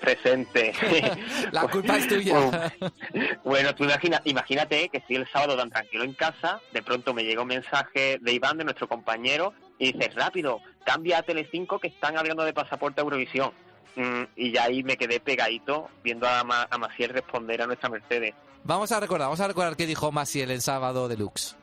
Speaker 9: Presente.
Speaker 4: la culpa es tuya.
Speaker 9: bueno, tú imagina, imagínate que estoy el sábado tan tranquilo en casa, de pronto me llega un mensaje de Iván, de nuestro compañero, y dices, rápido, cambia a Telecinco que están hablando de pasaporte a Eurovisión. Mm, y ya ahí me quedé pegadito viendo a, Ma a Maciel responder a nuestra Mercedes.
Speaker 4: Vamos a recordar, vamos a recordar qué dijo Maciel en sábado deluxe.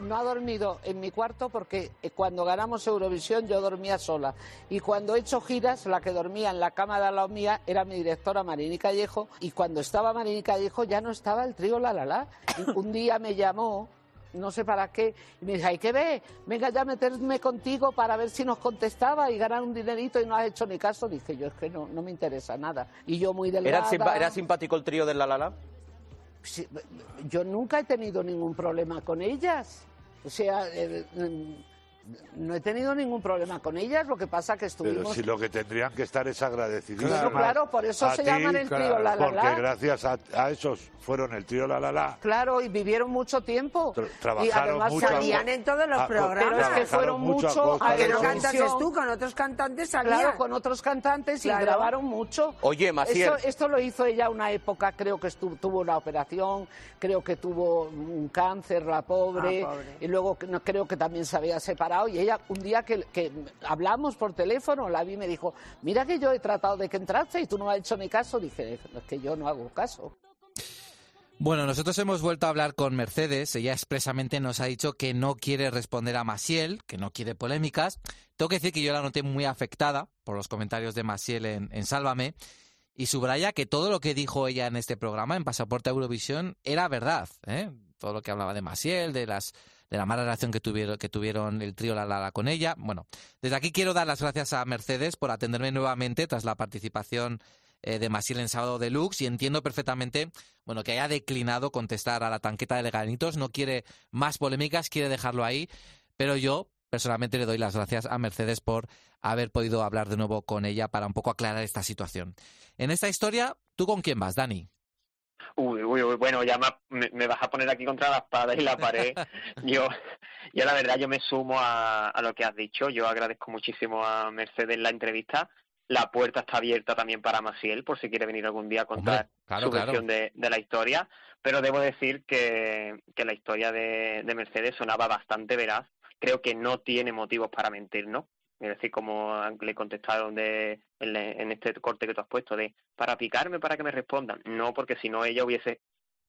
Speaker 10: No ha dormido en mi cuarto porque eh, cuando ganamos Eurovisión yo dormía sola. Y cuando he hecho giras, la que dormía en la cama de la mía era mi directora Marini Callejo. Y cuando estaba Marini Callejo ya no estaba el trío La La La. Un día me llamó no sé para qué. Y me dice, hay que ver, venga ya a meterme contigo para ver si nos contestaba y ganar un dinerito y no has hecho ni caso. Dije yo, es que no, no me interesa nada. Y yo muy delgada...
Speaker 11: ¿Era, ¿Era simpático el trío de La La La?
Speaker 10: Sí, yo nunca he tenido ningún problema con ellas. O sea, eh, no he tenido ningún problema con ellas, lo que pasa que estuvimos...
Speaker 12: Pero si lo que tendrían que estar es agradecidos.
Speaker 10: Claro, claro, por eso se llaman el trío La La La.
Speaker 12: Porque gracias a, a, esos fueron el trío La La La.
Speaker 10: Claro, y vivieron mucho tiempo.
Speaker 12: Tra trabajaron
Speaker 10: y además
Speaker 12: mucho.
Speaker 13: Salían en todos los
Speaker 12: a,
Speaker 13: programas.
Speaker 10: Pero es que fueron mucho a
Speaker 13: Que no cantaste tú, con otros cantantes salían.
Speaker 10: Claro, con otros cantantes
Speaker 13: Claro.
Speaker 10: y grabaron mucho.
Speaker 11: Oye, Maciel.
Speaker 10: Esto, esto lo hizo ella una época, creo que estuvo, tuvo una operación, creo que tuvo un cáncer, la pobre,
Speaker 13: Ah, pobre.
Speaker 10: y luego no, creo que también se había separado. Y ella, un día que, hablamos por teléfono, la vi y me dijo, mira que yo he tratado de que entraste y tú no has hecho ni caso. Dije, es que yo no hago caso.
Speaker 4: Bueno, nosotros hemos vuelto a hablar con Mercedes. Ella expresamente nos ha dicho que no quiere responder a Maciel, que no quiere polémicas. Tengo que decir que yo la noté muy afectada por los comentarios de Maciel en, Sálvame. Y subraya que todo lo que dijo ella en este programa, en Pasaporte Eurovisión, era verdad. ¿eh? Todo lo que hablaba de Maciel, de las de la mala relación que tuvieron, que tuvieron el trío La con ella. Bueno, desde aquí quiero dar las gracias a Mercedes por atenderme nuevamente tras la participación eh, de Maciel en Sábado Deluxe y entiendo perfectamente bueno, que haya declinado contestar a la tanqueta de leganitos, no quiere más polémicas, quiere dejarlo ahí, pero yo personalmente le doy las gracias a Mercedes por haber podido hablar de nuevo con ella para un poco aclarar esta situación. En esta historia, ¿tú con quién vas, Dani?
Speaker 9: Uy, uy, uy, bueno, ya me, me, vas a poner aquí contra la espada y la pared. yo, yo la verdad, yo me sumo a, a, lo que has dicho. Yo agradezco muchísimo a Mercedes la entrevista. La puerta está abierta también para Maciel, por si quiere venir algún día a contar
Speaker 4: Hombre, claro,
Speaker 9: su
Speaker 4: claro.
Speaker 9: versión de, de, la historia. Pero debo decir que, que la historia de, de Mercedes sonaba bastante veraz. Creo que no tiene motivos para mentir, ¿no? Es decir, como le contestaron de, en, este corte que tú has puesto, de para picarme, para que me respondan. No, porque si no ella hubiese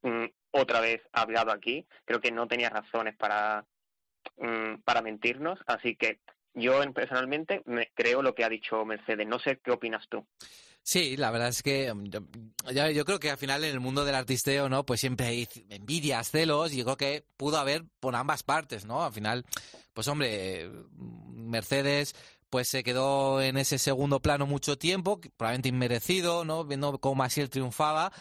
Speaker 9: mm, otra vez hablado aquí. Creo que no tenía razones para, mm, para mentirnos. Así que yo personalmente me creo lo que ha dicho Mercedes. No sé qué opinas tú.
Speaker 4: Sí, la verdad es que yo, yo, creo que al final en el mundo del artisteo, ¿no? Pues siempre hay envidias, celos, y yo creo que pudo haber por ambas partes, ¿no? Al final, pues hombre, Mercedes pues se quedó en ese segundo plano mucho tiempo, probablemente inmerecido, ¿no? Viendo cómo Masiel triunfaba.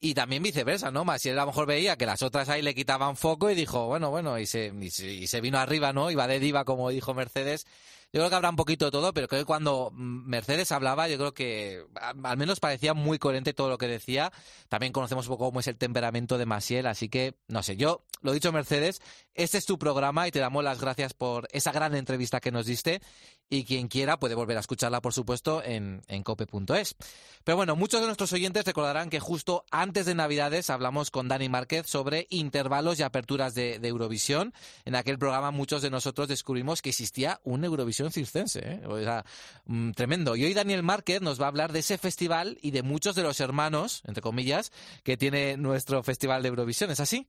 Speaker 4: Y también viceversa, ¿no? Masiel a lo mejor veía que las otras ahí le quitaban foco y dijo, bueno, bueno, y se, y se, y se vino arriba, ¿no? Iba de diva, como dijo Mercedes. Yo creo que habrá un poquito de todo, pero creo que cuando Mercedes hablaba, yo creo que al menos parecía muy coherente todo lo que decía. También conocemos un poco cómo es el temperamento de Masiel, así que, no sé, yo lo dicho Mercedes, este es tu programa y te damos las gracias por esa gran entrevista que nos diste y quien quiera puede volver a escucharla, por supuesto, en, en cope.es. Pero bueno, muchos de nuestros oyentes recordarán que justo antes de Navidades hablamos con Dani Márquez sobre intervalos y aperturas de, de Eurovisión. En aquel programa muchos de nosotros descubrimos que existía un Eurovisión circense. ¿eh? O sea, mmm, tremendo. Y hoy Daniel Márquez nos va a hablar de ese festival y de muchos de los hermanos, entre comillas, que tiene nuestro festival de Eurovisión. ¿Es así?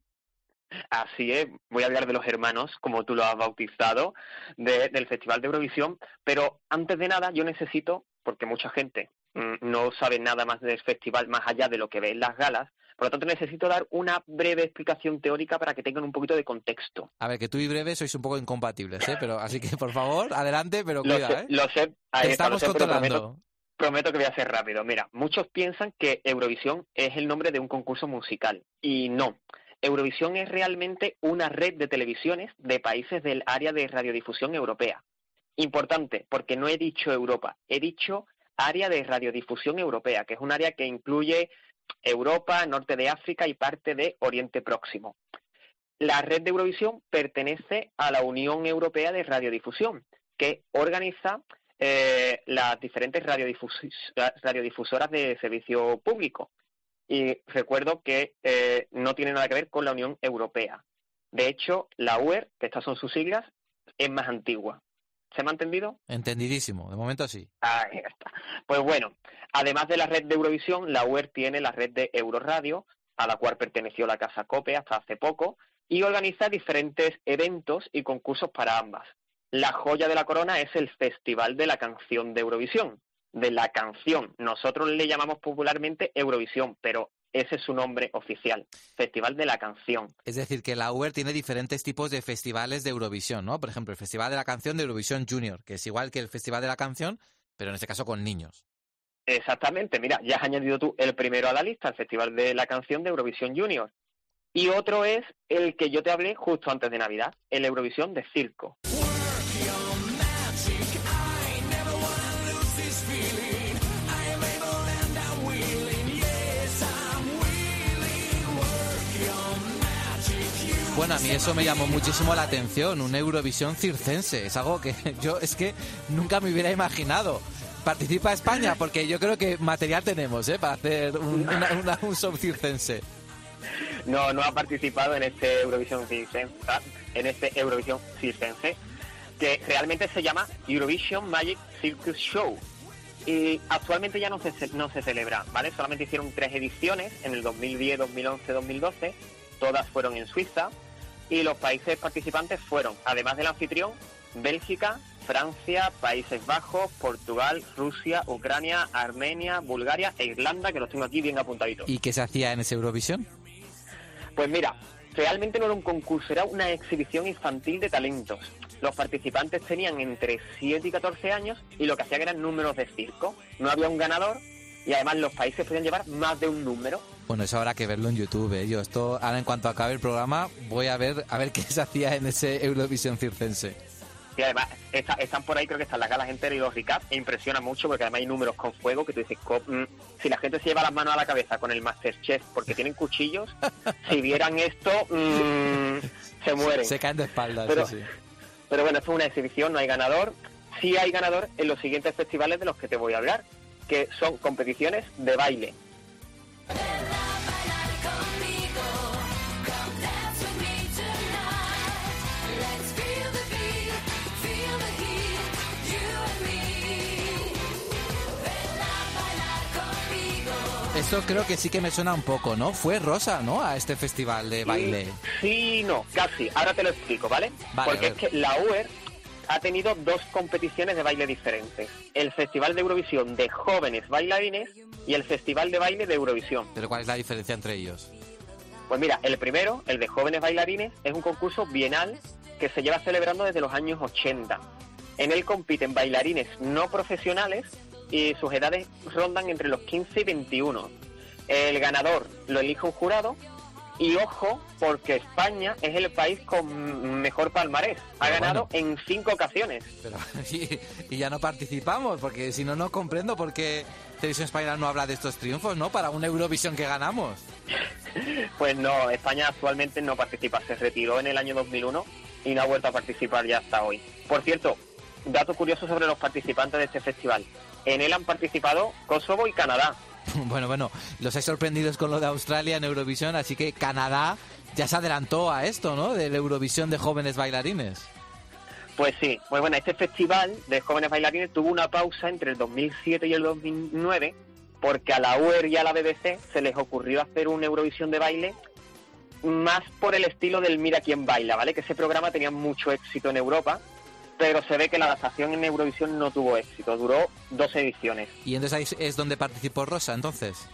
Speaker 9: Así es, voy a hablar de los hermanos, como tú lo has bautizado, de, del Festival de Eurovisión, pero antes de nada yo necesito, porque mucha gente mm, no sabe nada más del festival más allá de lo que ve en las galas. Por lo tanto, necesito dar una breve explicación teórica para que tengan un poquito de contexto.
Speaker 4: A ver, que tú y Breve sois un poco incompatibles, ¿eh? Pero, así que, por favor, adelante, pero
Speaker 9: Lo
Speaker 4: cuida,
Speaker 9: sé,
Speaker 4: ¿eh?
Speaker 9: lo sé,
Speaker 4: Te
Speaker 9: ahí lo
Speaker 4: estamos
Speaker 9: sé,
Speaker 4: controlando.
Speaker 9: prometo que voy a ser rápido. Mira, muchos piensan que Eurovisión es el nombre de un concurso musical y no. Eurovisión es realmente una red de televisiones de países del área de radiodifusión europea. Importante, porque no he dicho Europa, he dicho área de radiodifusión europea, que es un área que incluye Europa, norte de África y parte de Oriente Próximo. La red de Eurovisión pertenece a la Unión Europea de Radiodifusión, que organiza eh, las diferentes radiodifus- radiodifusoras de servicio público. Y recuerdo que eh, no tiene nada que ver con la Unión Europea. De hecho, la UER, que estas son sus siglas, es más antigua. ¿Se me ha entendido?
Speaker 4: Entendidísimo, de momento sí.
Speaker 9: Ahí está. Pues bueno, además de la red de Eurovisión, la UER tiene la red de Euroradio, a la cual perteneció la Casa Cope hasta hace poco, y organiza diferentes eventos y concursos para ambas. La joya de la corona es el Festival de la Canción de Eurovisión, de la canción. Nosotros le llamamos popularmente Eurovisión, pero ese es su nombre oficial, Festival de la Canción.
Speaker 4: Es decir, que la UER tiene diferentes tipos de festivales de Eurovisión, ¿no? Por ejemplo, el Festival de la Canción de Eurovisión Junior, que es igual que el Festival de la Canción, pero en este caso con niños.
Speaker 9: Exactamente, mira, ya has añadido tú el primero a la lista, el Festival de la Canción de Eurovisión Junior. Y otro es el que yo te hablé justo antes de Navidad, el Eurovisión de Circo.
Speaker 4: A mí eso me llamó muchísimo la atención, un Eurovisión circense. Es algo que yo es que nunca me hubiera imaginado. Participa España, porque yo creo que material tenemos, ¿eh? Para hacer un, una- una- circense.
Speaker 9: No, no ha participado en este Eurovisión Circense, en este Eurovisión Circense, que realmente se llama Eurovision Magic Circus Show. Y actualmente ya no se, no se celebra, ¿vale? Solamente hicieron tres ediciones en el 2010, 2011, 2012. Todas fueron en Suiza. Y los países participantes fueron, además del anfitrión, Bélgica, Francia, Países Bajos, Portugal, Rusia, Ucrania, Armenia, Bulgaria e Irlanda, que los tengo aquí bien apuntaditos.
Speaker 4: ¿Y qué se hacía en ese Eurovisión?
Speaker 9: Pues mira, realmente no era un concurso, era una exhibición infantil de talentos. Los participantes tenían entre 7 y 14 años y lo que hacían eran números de circo. No había un ganador y además los países podían llevar más de un número.
Speaker 4: Bueno, eso habrá que verlo en YouTube. ¿eh? Yo esto, ahora en cuanto acabe el programa, voy a ver a ver qué se hacía en ese Eurovisión circense.
Speaker 9: Y además está- están por ahí, creo que están las galas enteras y los recaps e impresiona mucho porque además hay números con fuego que tú dices, mm, si la gente se lleva las manos a la cabeza con el Masterchef porque tienen cuchillos, si vieran esto, mm, se mueren.
Speaker 4: Se caen de espaldas,
Speaker 9: Pero-
Speaker 4: sí, sí.
Speaker 9: Pero bueno, esto es una exhibición, no hay ganador. Sí hay ganador en los siguientes festivales de los que te voy a hablar, que son competiciones de baile.
Speaker 4: Esto creo que sí que me suena un poco, ¿no? Fue Rosa, ¿no? A este festival de baile.
Speaker 9: Sí, no, casi. Ahora te lo explico, ¿vale?
Speaker 4: Vale,
Speaker 9: Porque es que la UER ha tenido dos competiciones de baile diferentes. El Festival de Eurovisión de jóvenes bailarines y el Festival de baile de Eurovisión.
Speaker 4: Pero ¿cuál es la diferencia entre ellos?
Speaker 9: Pues mira, el primero, el de jóvenes bailarines, es un concurso bienal que se lleva celebrando desde los años 80. En él compiten bailarines no profesionales y sus edades rondan entre los 15 y 21. El ganador lo elige un jurado y ojo, porque España es el país con mejor palmarés. Ha
Speaker 4: Pero
Speaker 9: ganado
Speaker 4: bueno.
Speaker 9: en cinco ocasiones.
Speaker 4: Pero, y, y ya no participamos, porque si no, no comprendo por qué Televisión Española no habla de estos triunfos, ¿no? Para una Eurovisión que ganamos.
Speaker 9: Pues no, España actualmente no participa. Se retiró en el año 2001 y no ha vuelto a participar ya hasta hoy. Por cierto, dato curioso sobre los participantes de este festival. En él han participado Kosovo y Canadá.
Speaker 4: Bueno, bueno, los he sorprendidos con lo de Australia en Eurovisión, así que Canadá ya se adelantó a esto, ¿no? De la Eurovisión de jóvenes bailarines.
Speaker 9: Pues sí, pues bueno, este festival de jóvenes bailarines tuvo una pausa entre el 2007 y el 2009 porque a la UER y a la BBC se les ocurrió hacer una Eurovisión de baile más por el estilo del Mira quién baila, ¿vale? Que ese programa tenía mucho éxito en Europa pero se ve que la adaptación en Eurovisión no tuvo éxito, duró dos ediciones.
Speaker 4: Y entonces ahí es donde participó Rosa, entonces.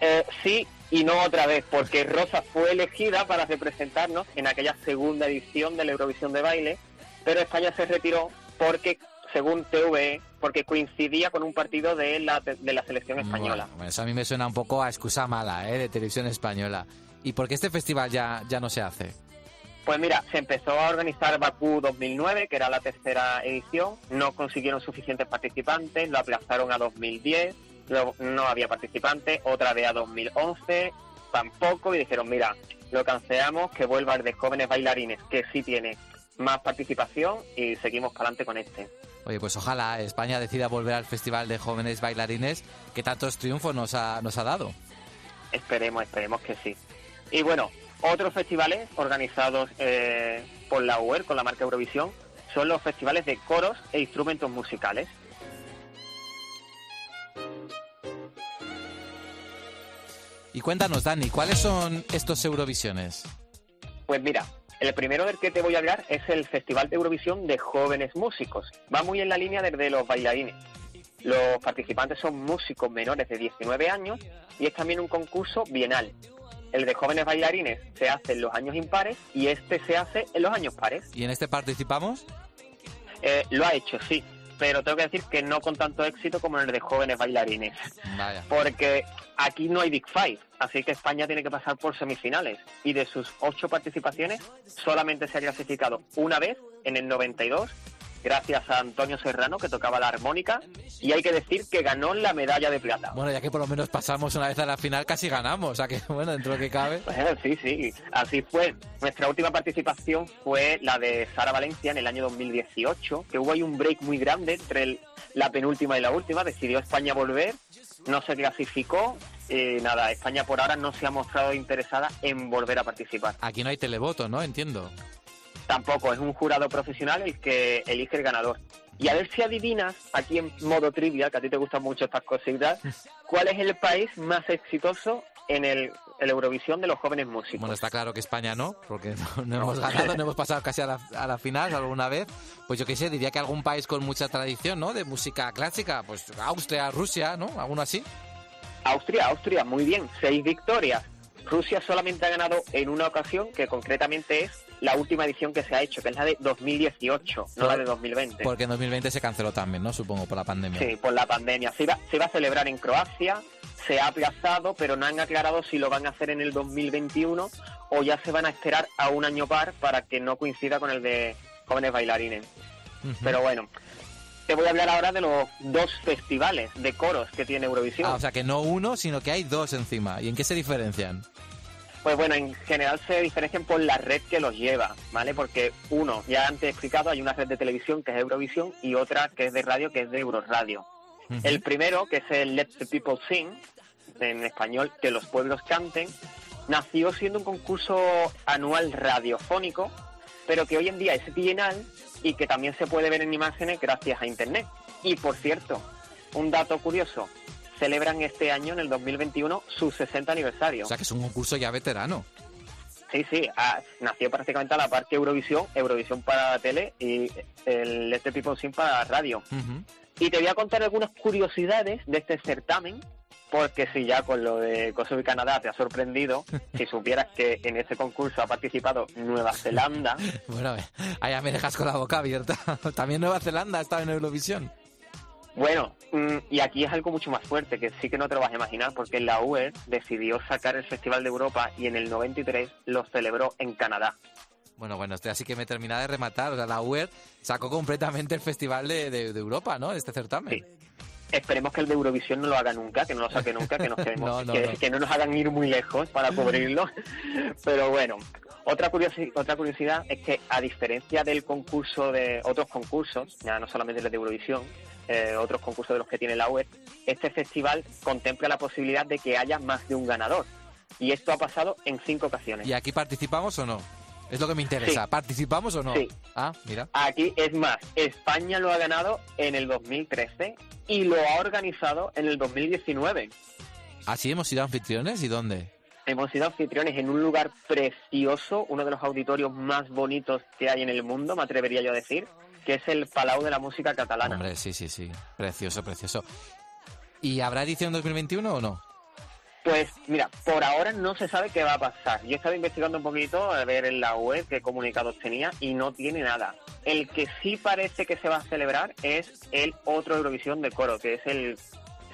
Speaker 9: Eh, sí y no otra vez, porque Rosa fue elegida para representarnos en aquella segunda edición de la Eurovisión de baile, pero España se retiró porque, según TVE, porque coincidía con un partido de la, de la selección española.
Speaker 4: Bueno, eso a mí me suena un poco a excusa mala, ¿eh? De televisión española. ¿Y por qué este festival ya, ya no se hace?
Speaker 9: Pues mira, se empezó a organizar Bakú 2009, que era la tercera edición, no consiguieron suficientes participantes, lo aplazaron a 2010, luego no había participantes, otra vez a 2011, tampoco, y dijeron, mira, lo cancelamos, que vuelva el de jóvenes bailarines, que sí tiene más participación, y seguimos para adelante con este.
Speaker 4: Oye, pues ojalá España decida volver al Festival de Jóvenes Bailarines que tantos triunfos nos ha, nos ha dado.
Speaker 9: Esperemos, esperemos que sí. Y bueno, otros festivales organizados eh, por la UER, con la marca Eurovisión, son los festivales de coros e instrumentos musicales.
Speaker 4: Y cuéntanos, Dani, ¿cuáles son estos Eurovisiones?
Speaker 9: Pues mira, el primero del que te voy a hablar es el Festival de Eurovisión de Jóvenes Músicos. Va muy en la línea de los bailarines. Los participantes son músicos menores de 19 años y es también un concurso bienal. El de jóvenes bailarines se hace en los años impares y este se hace en los años pares.
Speaker 4: ¿Y en este participamos?
Speaker 9: Eh, lo ha hecho, sí, pero tengo que decir que no con tanto éxito como en el de jóvenes bailarines.
Speaker 4: Vaya.
Speaker 9: Porque aquí no hay Big Five, así que España tiene que pasar por semifinales. Y de sus ocho participaciones, solamente se ha clasificado una vez, en el 92, gracias a Antonio Serrano, que tocaba la armónica, y hay que decir que ganó la medalla de plata.
Speaker 4: Bueno, ya que por lo menos pasamos una vez a la final, casi ganamos. O sea que, bueno, dentro de lo que cabe.
Speaker 9: Sí, sí, así fue. Nuestra última participación fue la de Sara Valencia en el año 2018, que hubo ahí un break muy grande entre el- la penúltima y la última. Decidió España volver, no se clasificó. Nada, España por ahora no se ha mostrado interesada en volver a participar.
Speaker 4: Aquí no hay televoto, ¿no? Entiendo.
Speaker 9: Tampoco, es un jurado profesional el que elige el ganador. Y a ver si adivinas, aquí en modo trivia, que a ti te gustan mucho estas cositas, cuál es el país más exitoso en el, el Eurovisión de los jóvenes músicos.
Speaker 4: Bueno, está claro que España no, porque no, no hemos ganado, no hemos pasado casi a la, a la final alguna vez. Pues yo qué sé, diría que algún país con mucha tradición, ¿no? De música clásica, pues Austria, Rusia, ¿no? ¿Alguno así?
Speaker 9: Austria, Austria, muy bien, seis victorias. Rusia solamente ha ganado en una ocasión, que concretamente es la última edición que se ha hecho, que es la de 2018, no la de 2020.
Speaker 4: Porque en 2020 se canceló también, ¿no? Supongo, por la pandemia.
Speaker 9: Sí, por la pandemia. Se iba, se iba a celebrar en Croacia, se ha aplazado, pero no han aclarado si lo van a hacer en el 2021 o ya se van a esperar a un año par para que no coincida con el de jóvenes bailarines. Pero bueno, te voy a hablar ahora de los dos festivales de coros que tiene Eurovisión.
Speaker 4: Ah, o sea que no uno, sino que hay dos encima. ¿Y en qué se diferencian?
Speaker 9: Pues bueno, en general se diferencian por la red que los lleva, ¿vale? Porque uno, ya antes he explicado, hay una red de televisión que es Eurovisión y otra que es de radio que es de Euroradio. El primero, que es el Let the People Sing, en español, que los pueblos canten, nació siendo un concurso anual radiofónico, pero que hoy en día es bienal y que también se puede ver en imágenes gracias a Internet. Y por cierto, un dato curioso, celebran este año, en el 2021, su 60 aniversario.
Speaker 4: O sea que es un concurso ya veterano.
Speaker 9: Sí, sí, ah, nació prácticamente a la par que Eurovisión, Eurovisión para la tele y el Let the People Sing para la radio. Y te voy a contar algunas curiosidades de este certamen, porque si ya con lo de Kosovo y Canadá te ha sorprendido, si supieras que en ese concurso ha participado Nueva Zelanda,
Speaker 4: Bueno, ya me dejas con la boca abierta. También Nueva Zelanda ha estado en Eurovisión.
Speaker 9: Bueno, mm, y aquí es algo mucho más fuerte, que sí que no te lo vas a imaginar, porque la UE decidió sacar el Festival de Europa y en el 93 lo celebró en Canadá.
Speaker 4: Bueno, bueno, este así que me termina de rematar. O sea, la UER sacó completamente el Festival de, de- de Europa, ¿no? Este certamen.
Speaker 9: Esperemos que el de Eurovisión no lo haga nunca, que no lo saque nunca, que, nos quedemos-
Speaker 4: No, no,
Speaker 9: que,
Speaker 4: no.
Speaker 9: que no nos hagan ir muy lejos para cubrirlo. Pero bueno, otra, curiosi- otra curiosidad es que a diferencia del concurso de otros concursos, ya no solamente el de Eurovisión, eh, otros concursos de los que tiene la UE, este festival contempla la posibilidad de que haya más de un ganador. Y esto ha pasado en cinco ocasiones.
Speaker 4: ¿Y aquí participamos o no? Es lo que me interesa.
Speaker 9: Sí.
Speaker 4: ¿Participamos o no?
Speaker 9: Sí.
Speaker 4: Ah, mira.
Speaker 9: Aquí es más, España lo ha ganado en el 2013 y lo ha organizado en el 2019.
Speaker 4: ¿Así hemos sido anfitriones? ¿Y dónde?
Speaker 9: Hemos sido anfitriones en un lugar precioso, uno de los auditorios más bonitos que hay en el mundo, me atrevería yo a decir. Que es el Palau de la Música Catalana.
Speaker 4: Hombre, sí, sí, sí. Precioso, precioso. ¿Y habrá edición 2021 o no?
Speaker 9: Pues mira, por ahora no se sabe qué va a pasar. Yo he estado investigando un poquito a ver en la web qué comunicados tenía y no tiene nada. El que sí parece que se va a celebrar es el otro Eurovisión de coro, que es el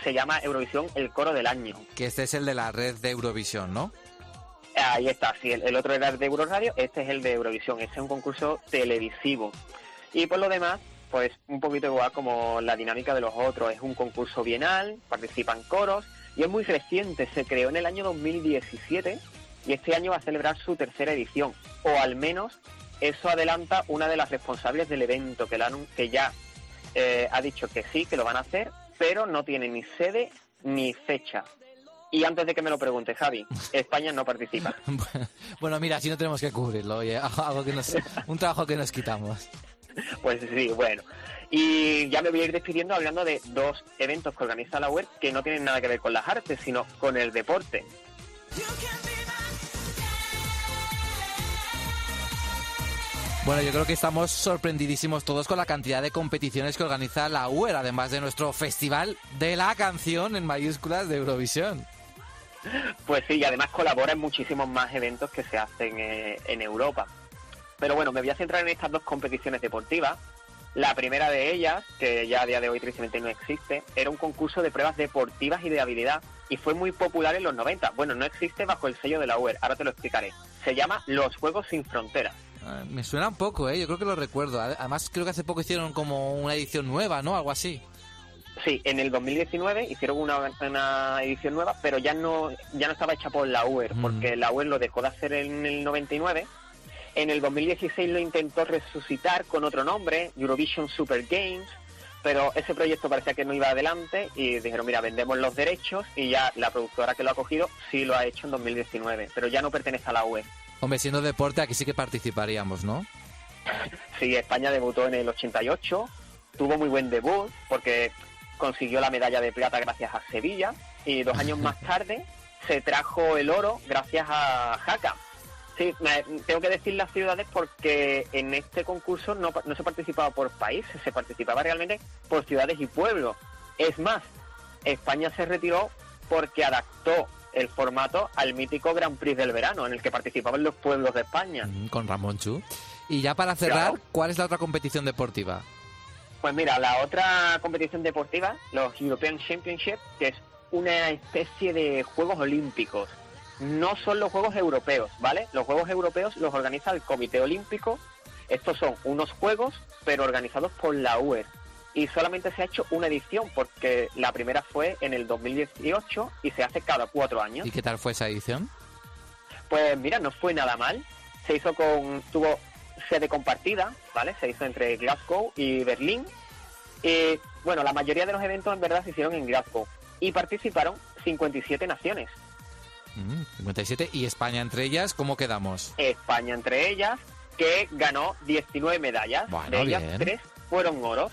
Speaker 9: se llama Eurovisión el coro del año.
Speaker 4: Que este es el de la red de Eurovisión, ¿no?
Speaker 9: Ahí está, sí, el, el otro era el de Euroradio, este es el de Eurovisión, este es un concurso televisivo. Y por lo demás, pues un poquito igual como la dinámica de los otros, es un concurso bienal, participan coros y es muy reciente, se creó en el año 2017 y este año va a celebrar su tercera edición, o al menos eso adelanta una de las responsables del evento, que, la, que ya eh, ha dicho que sí, que lo van a hacer, pero no tiene ni sede ni fecha. Y antes de que me lo pregunte, Javi, España no participa.
Speaker 4: Bueno, mira, si no tenemos que cubrirlo, oye, algo que nos, un trabajo que nos quitamos.
Speaker 9: Pues sí, bueno. Y ya me voy a ir despidiendo hablando de dos eventos que organiza la web que no tienen nada que ver con las artes, sino con el deporte.
Speaker 4: Bueno, yo creo que estamos sorprendidísimos todos con la cantidad de competiciones que organiza la UER, además de nuestro festival de la canción en mayúsculas de Eurovisión.
Speaker 9: Pues sí, y además colabora en muchísimos más eventos que se hacen eh, en Europa. Pero bueno, me voy a centrar en estas dos competiciones deportivas. La primera de ellas, que ya a día de hoy tristemente no existe, era un concurso de pruebas deportivas y de habilidad y fue muy popular en los 90. Bueno, no existe bajo el sello de la UER, ahora te lo explicaré. Se llama Los Juegos Sin Fronteras.
Speaker 4: Ah, Me suena un poco, ¿eh? Yo creo que lo recuerdo. Además, creo que hace poco hicieron como una edición nueva, ¿no? Algo así.
Speaker 9: Sí, en el 2019 hicieron una, una edición nueva, pero ya no ya no estaba hecha por la UER, porque la UER lo dejó de hacer en el 99. En el 2016 lo intentó resucitar con otro nombre, Eurovision Super Games, pero ese proyecto parecía que no iba adelante y dijeron, mira, vendemos los derechos y ya la productora que lo ha cogido sí lo ha hecho en 2019, pero ya no pertenece a la UER.
Speaker 4: Hombre, siendo deporte, aquí sí que participaríamos, ¿no?
Speaker 9: Sí, España debutó en el 88, tuvo muy buen debut porque consiguió la medalla de plata gracias a Sevilla y dos años más tarde se trajo el oro gracias a Jaca. Sí, me- tengo que decir las ciudades porque en este concurso no, se participaba por países, se participaba realmente por ciudades y pueblos. Es más, España se retiró porque adaptó el formato al mítico Grand Prix del verano, en el que participaban los pueblos de España.
Speaker 4: Mm, Con Ramón Chu. Y ya para cerrar,
Speaker 9: Claro.
Speaker 4: ¿cuál es la otra competición deportiva?
Speaker 9: Pues mira, la otra competición deportiva, los European Championship, que es una especie de Juegos Olímpicos. No son los Juegos Europeos, ¿vale? Los Juegos Europeos los organiza el Comité Olímpico. Estos son unos Juegos, pero organizados por la UER. Y solamente se ha hecho una edición, porque la primera fue en el 2018 y se hace cada cuatro años.
Speaker 4: ¿Y qué tal fue esa edición?
Speaker 9: Pues mira, no fue nada mal. Se hizo con, tuvo sede compartida, ¿vale? Se hizo entre Glasgow y Berlín. Y bueno, la mayoría de los eventos en verdad se hicieron en Glasgow. Y participaron 57 naciones.
Speaker 4: Mm, 57. ¿Y España entre ellas? ¿Cómo quedamos?
Speaker 9: España entre ellas, que ganó 19 medallas.
Speaker 4: Bueno,
Speaker 9: de ellas,
Speaker 4: bien.
Speaker 9: tres fueron oros.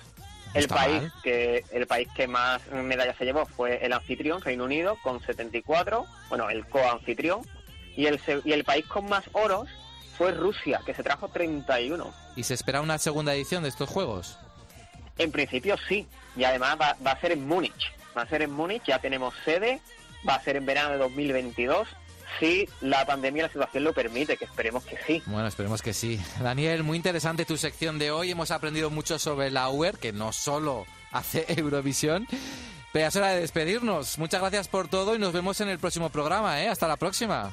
Speaker 9: El país,
Speaker 4: mal.
Speaker 9: que, el país que más medallas se llevó fue el anfitrión, Reino Unido, con 74. Bueno, el coanfitrión. Y el, y el país con más oros fue Rusia, que se trajo 31.
Speaker 4: ¿Y se espera una segunda edición de estos juegos?
Speaker 9: En principio sí, y además va, va a ser en Múnich. Va a ser en Múnich, ya tenemos sede, va a ser en verano de 2022, si la pandemia y la situación lo permite, que esperemos que sí.
Speaker 4: Bueno, esperemos que sí. Daniel, muy interesante tu sección de hoy. Hemos aprendido mucho sobre la UER, que no solo hace Eurovisión. Pero es hora de despedirnos. Muchas gracias por todo y nos vemos en el próximo programa, ¿eh? Hasta la próxima.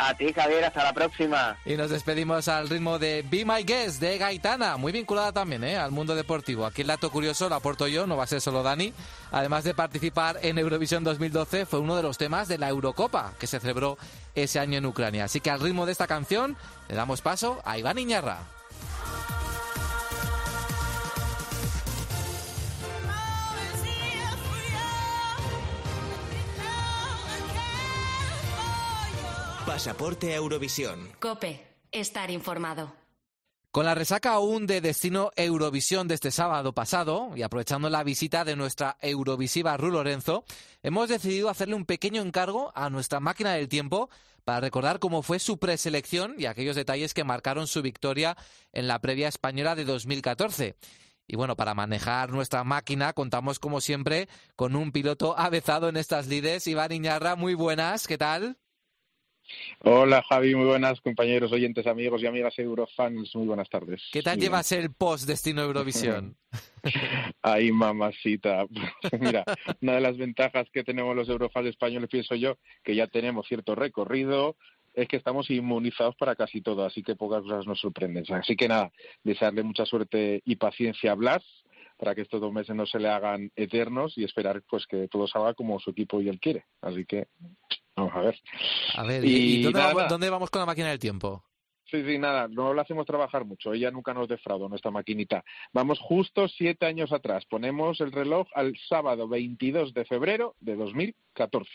Speaker 9: A ti, Javier, hasta la próxima.
Speaker 4: Y nos despedimos al ritmo de Be My Guest de Gaitana, muy vinculada también ¿eh? al mundo deportivo. Aquí el dato curioso lo aporto yo, no va a ser solo Dani. Además de participar en Eurovisión 2012, fue uno de los temas de la Eurocopa que se celebró ese año en Ucrania. Así que al ritmo de esta canción le damos paso a Iván Iñarra.
Speaker 3: Pasaporte a Eurovisión.
Speaker 2: Cope, estar informado.
Speaker 4: Con la resaca aún de Destino Eurovisión de este sábado pasado y aprovechando la visita de nuestra Eurovisiva Ru Lorenzo, hemos decidido hacerle un pequeño encargo a nuestra máquina del tiempo para recordar cómo fue su preselección y aquellos detalles que marcaron su victoria en la previa española de 2014. Y bueno, para manejar nuestra máquina contamos como siempre con un piloto avezado en estas lides. Iván Iñarra, muy buenas, ¿qué tal?
Speaker 14: Hola Javi, muy buenas compañeros, oyentes, amigos y amigas Eurofans, muy buenas tardes.
Speaker 4: ¿Qué tal llevas el post Destino Eurovisión?
Speaker 14: Ay, mamacita. Mira, una de las ventajas que tenemos los Eurofans españoles, pienso yo, que ya tenemos cierto recorrido, es que estamos inmunizados para casi todo, así que pocas cosas nos sorprenden. Así que nada, desearle mucha suerte y paciencia a Blas para que estos dos meses no se le hagan eternos y esperar pues que todo salga como su equipo y él quiere. Así que vamos a ver.
Speaker 4: A ver, ¿y, y dónde,
Speaker 14: nada,
Speaker 4: vamos, dónde vamos con la máquina del tiempo?
Speaker 14: Sí, sí, nada, no la hacemos trabajar mucho, ella nunca nos defraudó, nuestra maquinita. Vamos justo siete años atrás, ponemos el reloj al sábado 22 de febrero de 2014.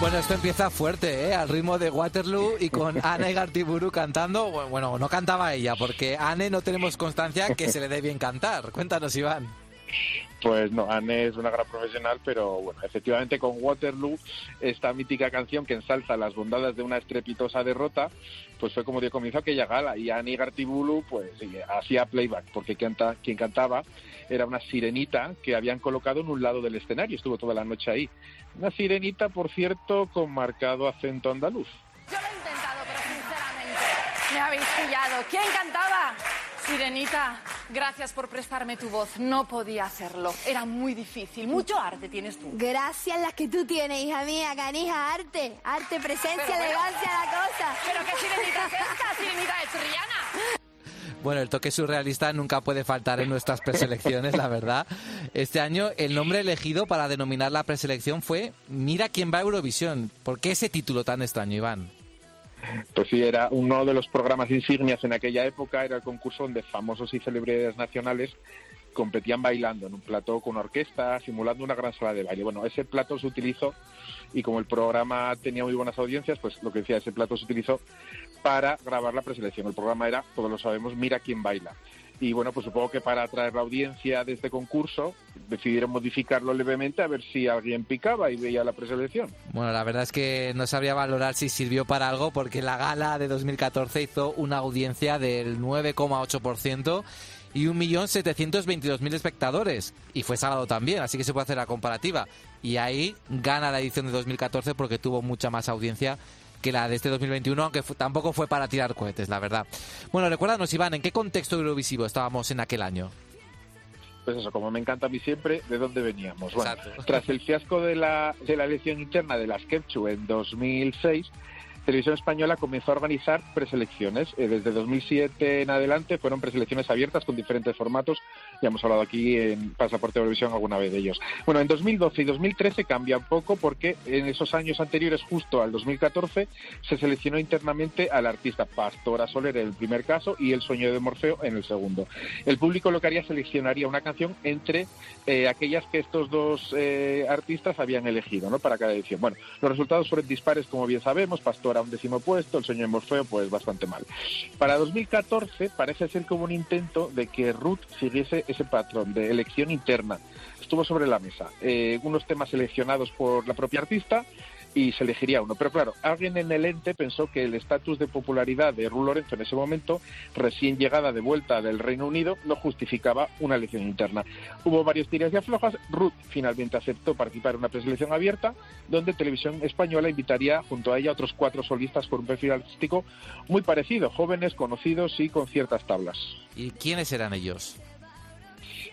Speaker 4: Bueno, esto empieza fuerte, ¿eh? Al ritmo de Waterloo y con Anne Gartiburu cantando. Bueno, no cantaba ella, porque Anne no tenemos constancia que se le dé bien cantar. Cuéntanos, Iván.
Speaker 14: Pues no, Anne es una gran profesional, pero bueno, efectivamente con Waterloo, esta mítica canción que ensalza las bondades de una estrepitosa derrota, pues fue como dio comienzo aquella gala. Y Annie Gartibulu, pues hacía playback, porque canta, quien cantaba era una sirenita que habían colocado en un lado del escenario, estuvo toda la noche ahí. Una sirenita, por cierto, con marcado acento andaluz.
Speaker 15: Yo lo he intentado, pero sinceramente me habéis pillado. ¿Quién cantaba? Sirenita, gracias por prestarme tu voz. No podía hacerlo. Era muy difícil. Mucho arte tienes tú.
Speaker 16: Gracias las que tú tienes, hija mía, canija, arte, arte, presencia,
Speaker 15: Pero, pero-
Speaker 16: elegancia, la cosa.
Speaker 15: ¿Pero qué sirenita es esta? ¿Sirenita de Triana?
Speaker 4: Bueno, el toque surrealista nunca puede faltar en nuestras preselecciones, la verdad. Este año el nombre elegido para denominar la preselección fue Mira quién va a Eurovisión. ¿Por qué ese título tan extraño, Iván?
Speaker 14: Pues sí, era uno de los programas insignias en aquella época, era el concurso donde famosos y celebridades nacionales competían bailando en un plató con orquesta, simulando una gran sala de baile. Bueno, ese plato se utilizó y como el programa tenía muy buenas audiencias, pues lo que decía, ese plato se utilizó para grabar la preselección. El programa era, todos lo sabemos, Mira quién baila. Y bueno, pues supongo que para atraer la audiencia de este concurso decidieron modificarlo levemente a ver si alguien picaba y veía la preselección.
Speaker 4: Bueno, la verdad es que no sabría valorar si sirvió para algo porque la gala de 2014 hizo una audiencia del 9,8% y 1.722.000 espectadores. Y fue sábado también, así que se puede hacer la comparativa. Y ahí gana la edición de 2014 porque tuvo mucha más audiencia que la de este 2021, aunque tampoco fue para tirar cohetes, la verdad. Bueno, recuérdanos, Iván, ¿en qué contexto eurovisivo estábamos en aquel año?
Speaker 14: pues eso, como me encanta a mí siempre, ¿de dónde veníamos? Bueno,
Speaker 4: Exacto.
Speaker 14: tras el fiasco de la, de la elección interna de las Kepchu en 2006, Televisión Española comenzó a organizar preselecciones. Eh, desde 2007 en adelante fueron preselecciones abiertas con diferentes formatos. Ya hemos hablado aquí en Pasaporte Eurovisión alguna vez de ellos. Bueno, en 2012 y 2013 cambia un poco porque en esos años anteriores, justo al 2014, se seleccionó internamente al artista Pastora Soler en el primer caso y El Sueño de Morfeo en el segundo. El público lo que haría seleccionaría una canción entre eh, aquellas que estos dos eh, artistas habían elegido ¿no? para cada edición. Bueno, los resultados fueron dispares, como bien sabemos. Pastora un décimo puesto, El Sueño de Morfeo, pues bastante mal. Para 2014 parece ser hubo un intento de que Ruth siguiese ese patrón de elección interna. Estuvo sobre la mesa. Eh, unos temas seleccionados por la propia artista y se elegiría uno. Pero claro, alguien en el ente pensó que el estatus de popularidad de Ru Lorenzo en ese momento, recién llegada de vuelta del Reino Unido, no justificaba una elección interna. Hubo varios tiras y aflojas. Ruth finalmente aceptó participar en una preselección abierta, donde Televisión Española invitaría junto a ella otros cuatro solistas con un perfil artístico muy parecido, jóvenes, conocidos y con ciertas tablas.
Speaker 4: ¿Y quiénes eran ellos?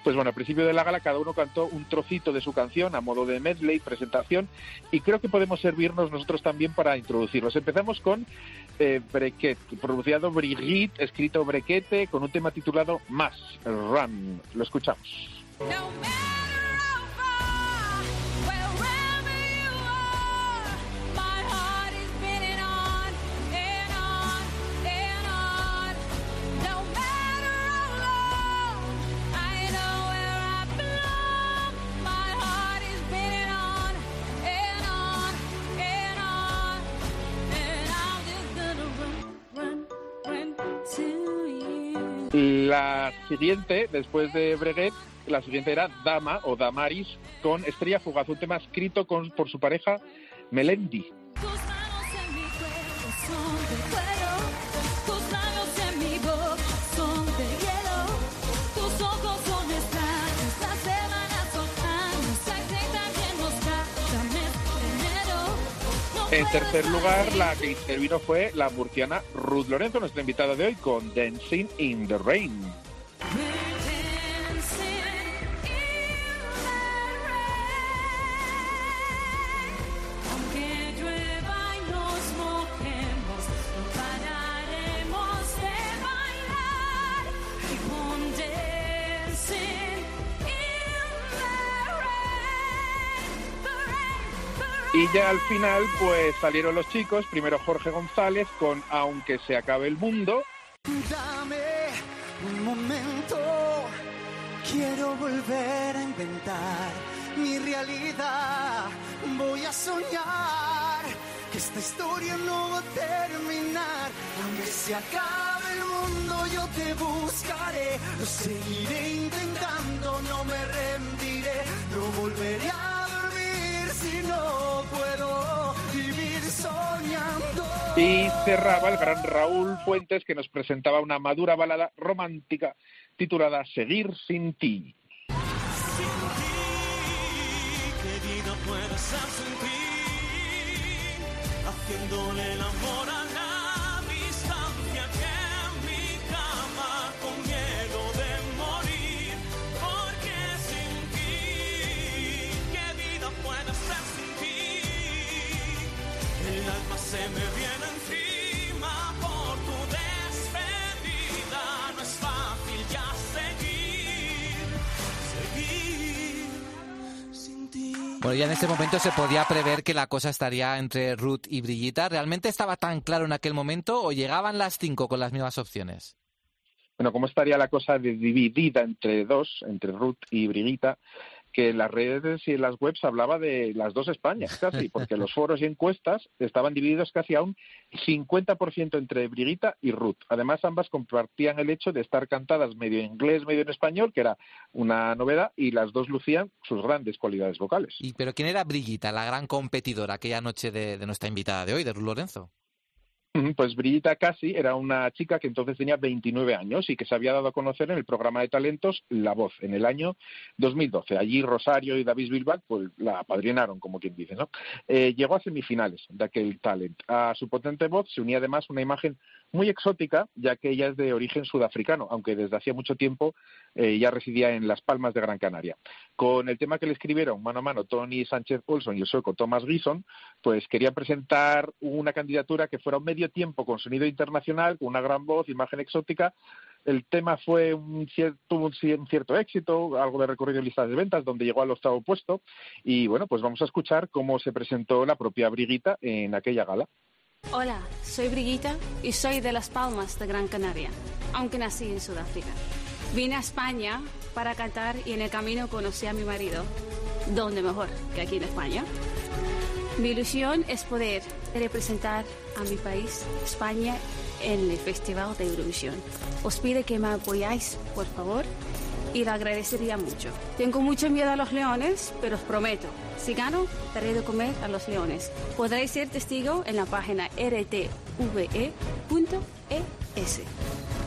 Speaker 14: Pues bueno, al principio de la gala cada uno cantó un trocito de su canción a modo de medley, presentación, y creo que podemos servirnos nosotros también para introducirlos. Empezamos con eh, Brequet, pronunciado Brigitte, escrito Brequete, con un tema titulado Más, Run. Lo escuchamos.
Speaker 8: My
Speaker 14: La siguiente, después de Breguet, la siguiente era Dama o Damaris con Estrella Fugaz, un tema escrito con, por su pareja Melendi.
Speaker 8: En
Speaker 14: tercer lugar, la que intervino fue la murciana Ruth Lorenzo, nuestra invitada de hoy, con Dancing in the Rain.
Speaker 8: Y
Speaker 14: ya al final, pues salieron los chicos, primero Jorge González con Aunque se acabe el mundo,
Speaker 5: Dame un momento, quiero volver a inventar mi realidad. Voy a soñar que esta historia no va a terminar. Aunque se acabe el mundo, yo te buscaré. Lo seguiré intentando, no me rendiré. No volveré a si no puedo vivir soñando.
Speaker 14: Y cerraba el gran Raúl Fuentes que nos presentaba una madura balada romántica titulada Seguir sin ti.
Speaker 5: ¿Qué vida puede ser sin ti? Haciéndole el amor se me viene encima por tu despedida. No es fácil ya seguir, seguir sin ti.
Speaker 4: Bueno, ya en ese momento se podía prever que la cosa estaría entre Ruth y Brillita. ¿Realmente estaba tan claro en aquel momento o llegaban las cinco con las mismas opciones?
Speaker 14: Bueno, ¿cómo estaría la cosa de- dividida entre dos, entre Ruth y Brigita? Que en las redes y en las webs hablaba de las dos Españas, casi, porque los foros y encuestas estaban divididos casi a un 50% entre Brigita y Ruth. Además, ambas compartían el hecho de estar cantadas medio en inglés, medio en español, que era una novedad, y las dos lucían sus grandes cualidades vocales.
Speaker 4: ¿Y pero quién era Brillita, la gran competidora aquella noche de, de nuestra invitada de hoy, de Ruth Lorenzo?
Speaker 14: Ujú, Pues Brillita Casi era una chica que entonces tenía 29 años y que se había dado a conocer en el programa de talentos La Voz en el año 2012. Allí Rosario y David Bilbao pues, la apadrinaron, como quien dice. ¿no? Eh, llegó a semifinales de aquel talent. A su potente voz se unía además una imagen muy exótica, ya que ella es de origen sudafricano, aunque desde hacía mucho tiempo eh, ya residía en Las Palmas de Gran Canaria. Con el tema que le escribieron mano a mano Tony Sánchez Olson y el sueco Thomas Gison, pues querían presentar una candidatura que fuera un medio tiempo con sonido internacional, con una gran voz, imagen exótica. El tema fue un cierto, un cierto éxito, algo de recorrido en listas de ventas, donde llegó al octavo puesto. Y bueno, pues vamos a escuchar cómo se presentó la propia Briguita en aquella gala.
Speaker 17: Hola, soy Brigitta y soy de Las Palmas de Gran Canaria, aunque nací en Sudáfrica. Vine a España para cantar y en el camino conocí a mi marido. ¿Dónde mejor que aquí en España? Mi ilusión es poder representar a mi país, España, en el Festival de Eurovisión. Os pido que me apoyáis, por favor, y lo agradecería mucho. Tengo mucho miedo a los leones, pero os prometo, si gano, daré de comer a los leones. Podréis ser testigo en la página rtve.es.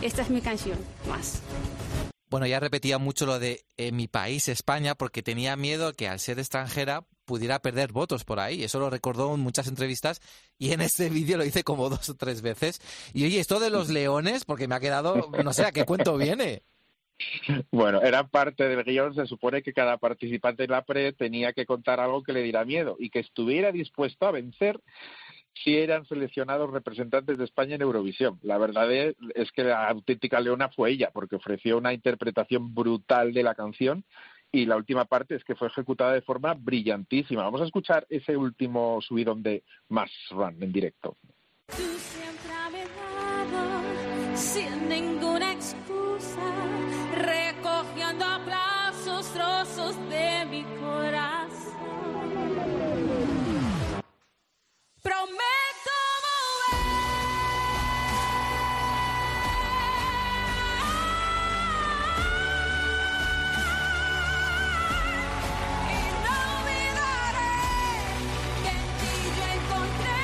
Speaker 17: Esta es mi canción, más.
Speaker 4: Bueno, ya repetía mucho lo de en mi país, España, porque tenía miedo que al ser extranjera pudiera perder votos por ahí. Eso lo recordó en muchas entrevistas y en este vídeo lo hice como dos o tres veces. Y oye, esto de los leones, porque me ha quedado, no sé a qué cuento viene.
Speaker 14: Bueno, era parte del guion. Se supone que cada participante en la pre tenía que contar algo que le diera miedo y que estuviera dispuesto a vencer si eran seleccionados representantes de España en Eurovisión. La verdad es, que la auténtica leona fue ella, porque ofreció una interpretación brutal de la canción y la última parte es que fue ejecutada de forma brillantísima. Vamos a escuchar ese último subidón de Mass Run en directo.
Speaker 8: Tú siempre lado, sin ninguna excusa, recogiendo aplausos, trozos de mi corazón. Prometo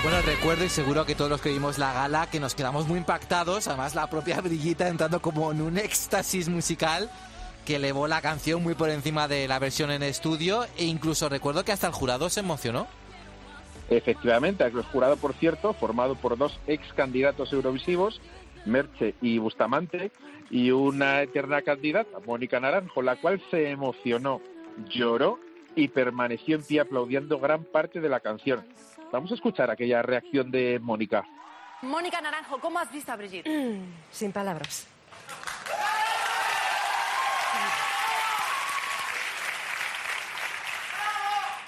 Speaker 4: Bueno, recuerdo y seguro que todos los que vimos la gala que nos quedamos muy impactados, además la propia Brillita entrando como en un éxtasis musical que elevó la canción muy por encima de la versión en estudio e incluso recuerdo que hasta el jurado se emocionó.
Speaker 14: Efectivamente, el jurado, por cierto, formado por dos ex candidatos eurovisivos, Merche y Bustamante, y una eterna candidata, Mónica Naranjo, la cual se emocionó, lloró y permaneció en pie aplaudiendo gran parte de la canción. Vamos a escuchar aquella reacción de Mónica.
Speaker 15: Mónica Naranjo, ¿cómo has visto a Brigitte?
Speaker 18: Sin palabras.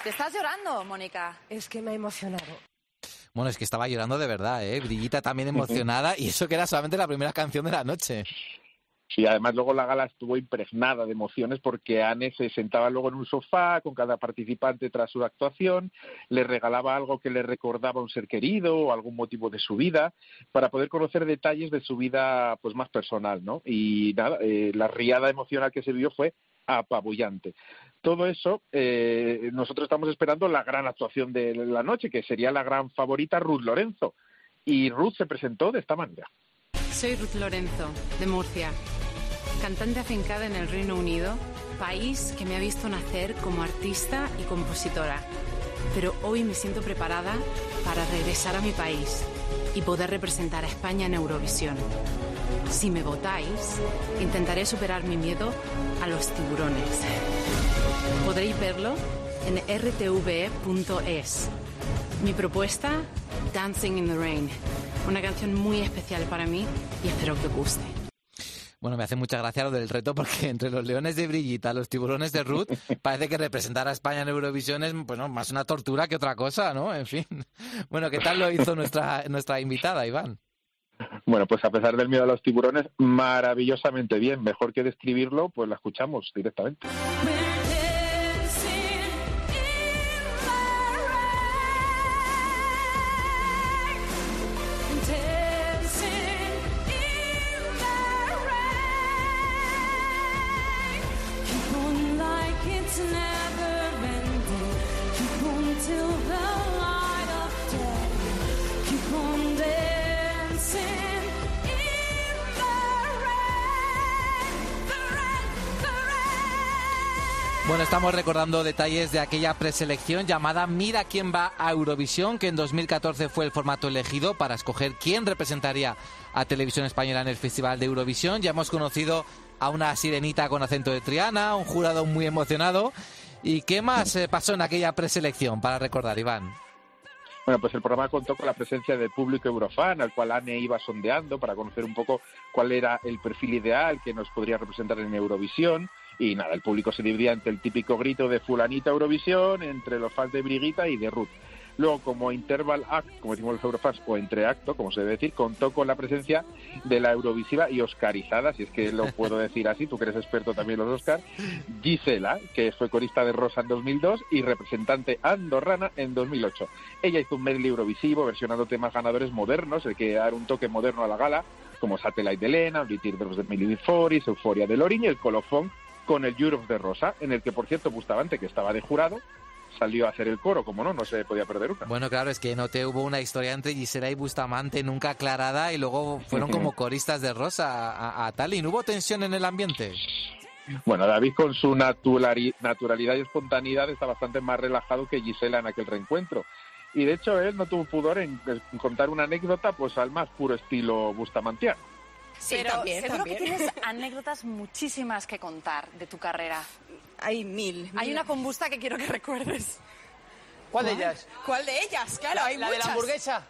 Speaker 15: Te estás llorando, Mónica.
Speaker 18: Es que me ha emocionado.
Speaker 4: Bueno, es que estaba llorando de verdad, ¿eh? Brillita también emocionada y eso que era solamente la primera canción de la noche.
Speaker 14: Sí, además luego la gala estuvo impregnada de emociones porque Anne se sentaba luego en un sofá con cada participante tras su actuación, le regalaba algo que le recordaba a un ser querido o algún motivo de su vida para poder conocer detalles de su vida pues más personal, ¿no? Y nada, eh, la riada emocional que se vio fue apabullante. Todo eso, eh, nosotros estamos esperando la gran actuación de la noche, que sería la gran favorita Ruth Lorenzo. Y Ruth se presentó de esta manera.
Speaker 19: Soy Ruth Lorenzo, de Murcia, cantante afincada en el Reino Unido, país que me ha visto nacer como artista y compositora. Pero hoy me siento preparada para regresar a mi país y poder representar a España en Eurovisión. Si me votáis, intentaré superar mi miedo a los tiburones. Podréis verlo en rtve.es. Mi propuesta, Dancing in the Rain, una canción muy especial para mí y espero que os guste.
Speaker 4: Bueno, me hace mucha gracia lo del reto porque entre los leones de Brillita, los tiburones de Ruth, parece que representar a España en Eurovisión es bueno, más una tortura que otra cosa, ¿no? En fin. Bueno, ¿qué tal lo hizo nuestra, nuestra invitada, Iván?
Speaker 14: Bueno, pues a pesar del miedo a los tiburones, maravillosamente bien. Mejor que describirlo, pues la escuchamos directamente.
Speaker 4: Bueno, estamos recordando detalles de aquella preselección llamada Mira quién va a Eurovisión, que en 2014 fue el formato elegido para escoger quién representaría a Televisión Española en el Festival de Eurovisión. Ya hemos conocido a una sirenita con acento de Triana, un jurado muy emocionado. ¿Y qué más eh, pasó en aquella preselección para recordar, Iván?
Speaker 14: Bueno, pues el programa contó con la presencia del público eurofan, al cual Anne iba sondeando para conocer un poco cuál era el perfil ideal que nos podría representar en Eurovisión. Y nada, el público se dividía entre el típico grito de fulanita Eurovisión, entre los fans de Brigita y de Ruth. Luego, como interval act, como decimos los eurofans, o entreacto, como se debe decir, contó con la presencia de la Eurovisiva y Oscarizada, si es que lo puedo decir así, tú que eres experto también en los Oscar, Gisela, que fue corista de Rosa en 2002 y representante andorrana en 2008. Ella hizo un medley eurovisivo versionando temas ganadores modernos, el que dar un toque moderno a la gala, como Satellite de Lena, Beauty Drops de Millie Before, Euphoria de Lorin y el colofón con el Europe de Rosa, en el que, por cierto, Bustamante, que estaba de jurado, salió a hacer el coro, como no, no se podía perder una.
Speaker 4: Bueno, claro, es que no te hubo una historia entre Gisela y Bustamante nunca aclarada y luego fueron como coristas de Rosa a, a Tallinn. ¿Hubo tensión en el ambiente?
Speaker 14: Bueno, David con su naturali- naturalidad y espontaneidad está bastante más relajado que Gisela en aquel reencuentro. Y de hecho él no tuvo pudor en contar una anécdota pues al más puro estilo bustamantiano.
Speaker 20: Sí,
Speaker 15: pero
Speaker 20: también,
Speaker 15: seguro
Speaker 20: también.
Speaker 15: que tienes anécdotas muchísimas que contar de tu carrera.
Speaker 20: Hay mil.
Speaker 15: Hay una combusta que quiero que recuerdes.
Speaker 21: ¿Cuál de ellas?
Speaker 20: ¿Cuál de ellas? Claro, hay
Speaker 21: ¿La de la
Speaker 20: muchas.
Speaker 21: hamburguesa?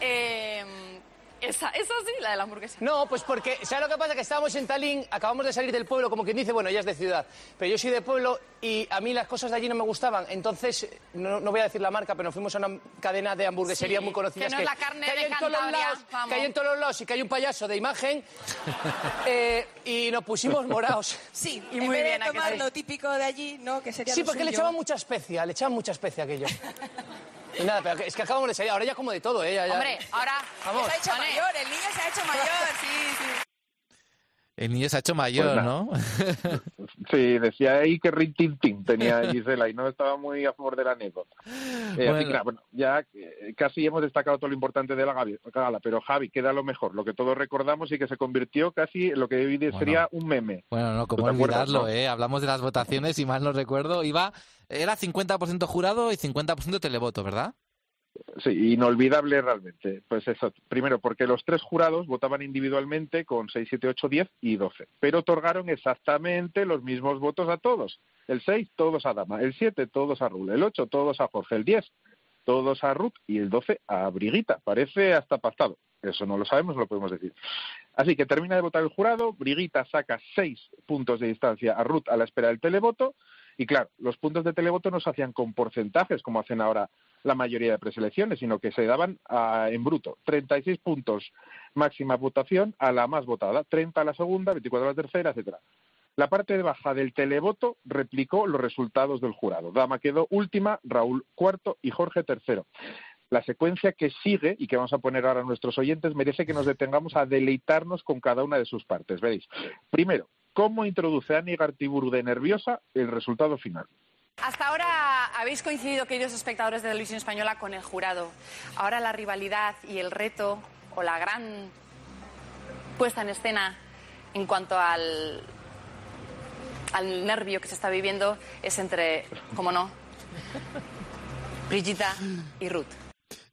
Speaker 15: Eh, esa, esa sí, la de la hamburguesa.
Speaker 21: No, pues porque, ¿sabes lo que pasa? Que estábamos en Tallinn, acabamos de salir del pueblo, como quien dice, bueno, ella es de ciudad, pero yo soy de pueblo y a mí las cosas de allí no me gustaban, entonces, no, no voy a decir la marca, pero nos fuimos a una cadena de hamburgueserías
Speaker 15: Sí,
Speaker 21: muy conocidas
Speaker 15: que no es la carne
Speaker 21: que hay
Speaker 15: de
Speaker 21: en todos los
Speaker 15: Cantabria,
Speaker 21: lados,
Speaker 15: vamos.
Speaker 21: que hay en todos los lados y que hay un payaso de imagen, eh, y nos pusimos morados.
Speaker 20: Sí,
Speaker 15: Y
Speaker 20: en
Speaker 15: muy
Speaker 20: vez
Speaker 15: bien,
Speaker 20: de
Speaker 15: ¿a que
Speaker 20: tomar lo típico de allí, ¿no? Que sería
Speaker 21: Sí,
Speaker 20: lo
Speaker 21: porque le echaban mucha especia, le echaban mucha especia aquello. Y nada, pero es que acabamos de salir, ahora ya como de todo, ¿eh? Ya- ya-
Speaker 15: Hombre, ahora...
Speaker 21: Vamos.
Speaker 20: Se ha hecho mayor, el niño se ha hecho mayor, sí, sí.
Speaker 4: El niño se ha hecho mayor,
Speaker 14: Pues.
Speaker 4: ¿no?
Speaker 14: Sí, decía ahí que rintintín tenía Gisela y no estaba muy a favor de la anécdota. Eh, así que nada, bueno, ya eh, casi hemos destacado todo lo importante de la gala, pero Javi, queda lo mejor, lo que todos recordamos y que se convirtió casi en lo que hoy de-
Speaker 4: Bueno.
Speaker 14: sería un meme.
Speaker 4: Bueno, no, como
Speaker 14: ¿Tú te acuerdas,
Speaker 4: olvidarlo,
Speaker 14: no?
Speaker 4: ¿eh? Hablamos de las votaciones y mal no recuerdo. Iba, era 50% jurado y 50% televoto, ¿verdad?
Speaker 14: Sí, inolvidable realmente. Pues eso, primero porque los tres jurados votaban individualmente con 6, 7, 8, 10 y 12, pero otorgaron exactamente los mismos votos a todos. El 6, todos a Dama, el 7, todos a Rul, el 8, todos a Jorge, el 10, todos a Ruth y el 12 a Briguita. Parece hasta pactado. Eso no lo sabemos, no lo podemos decir. Así que termina de votar el jurado, Briguita saca seis puntos de distancia a Ruth a la espera del televoto, y claro, los puntos de televoto no se hacían con porcentajes como hacen ahora la mayoría de preselecciones, sino que se daban ah, en bruto. 36 puntos máxima votación a la más votada, 30 a la segunda, 24 a la tercera, etcétera. La parte de baja del televoto replicó los resultados del jurado. Dama quedó última, Raúl cuarto y Jorge tercero. La secuencia que sigue y que vamos a poner ahora a nuestros oyentes merece que nos detengamos a deleitarnos con cada una de sus partes. Veréis. Primero, cómo introduce Ani Gartiburu de nerviosa el resultado final.
Speaker 15: Hasta ahora habéis coincidido, queridos espectadores de Televisión Española, con el jurado. Ahora la rivalidad y el reto, o la gran puesta en escena en cuanto al, al nervio que se está viviendo, es entre, como no, Brigida y Ruth.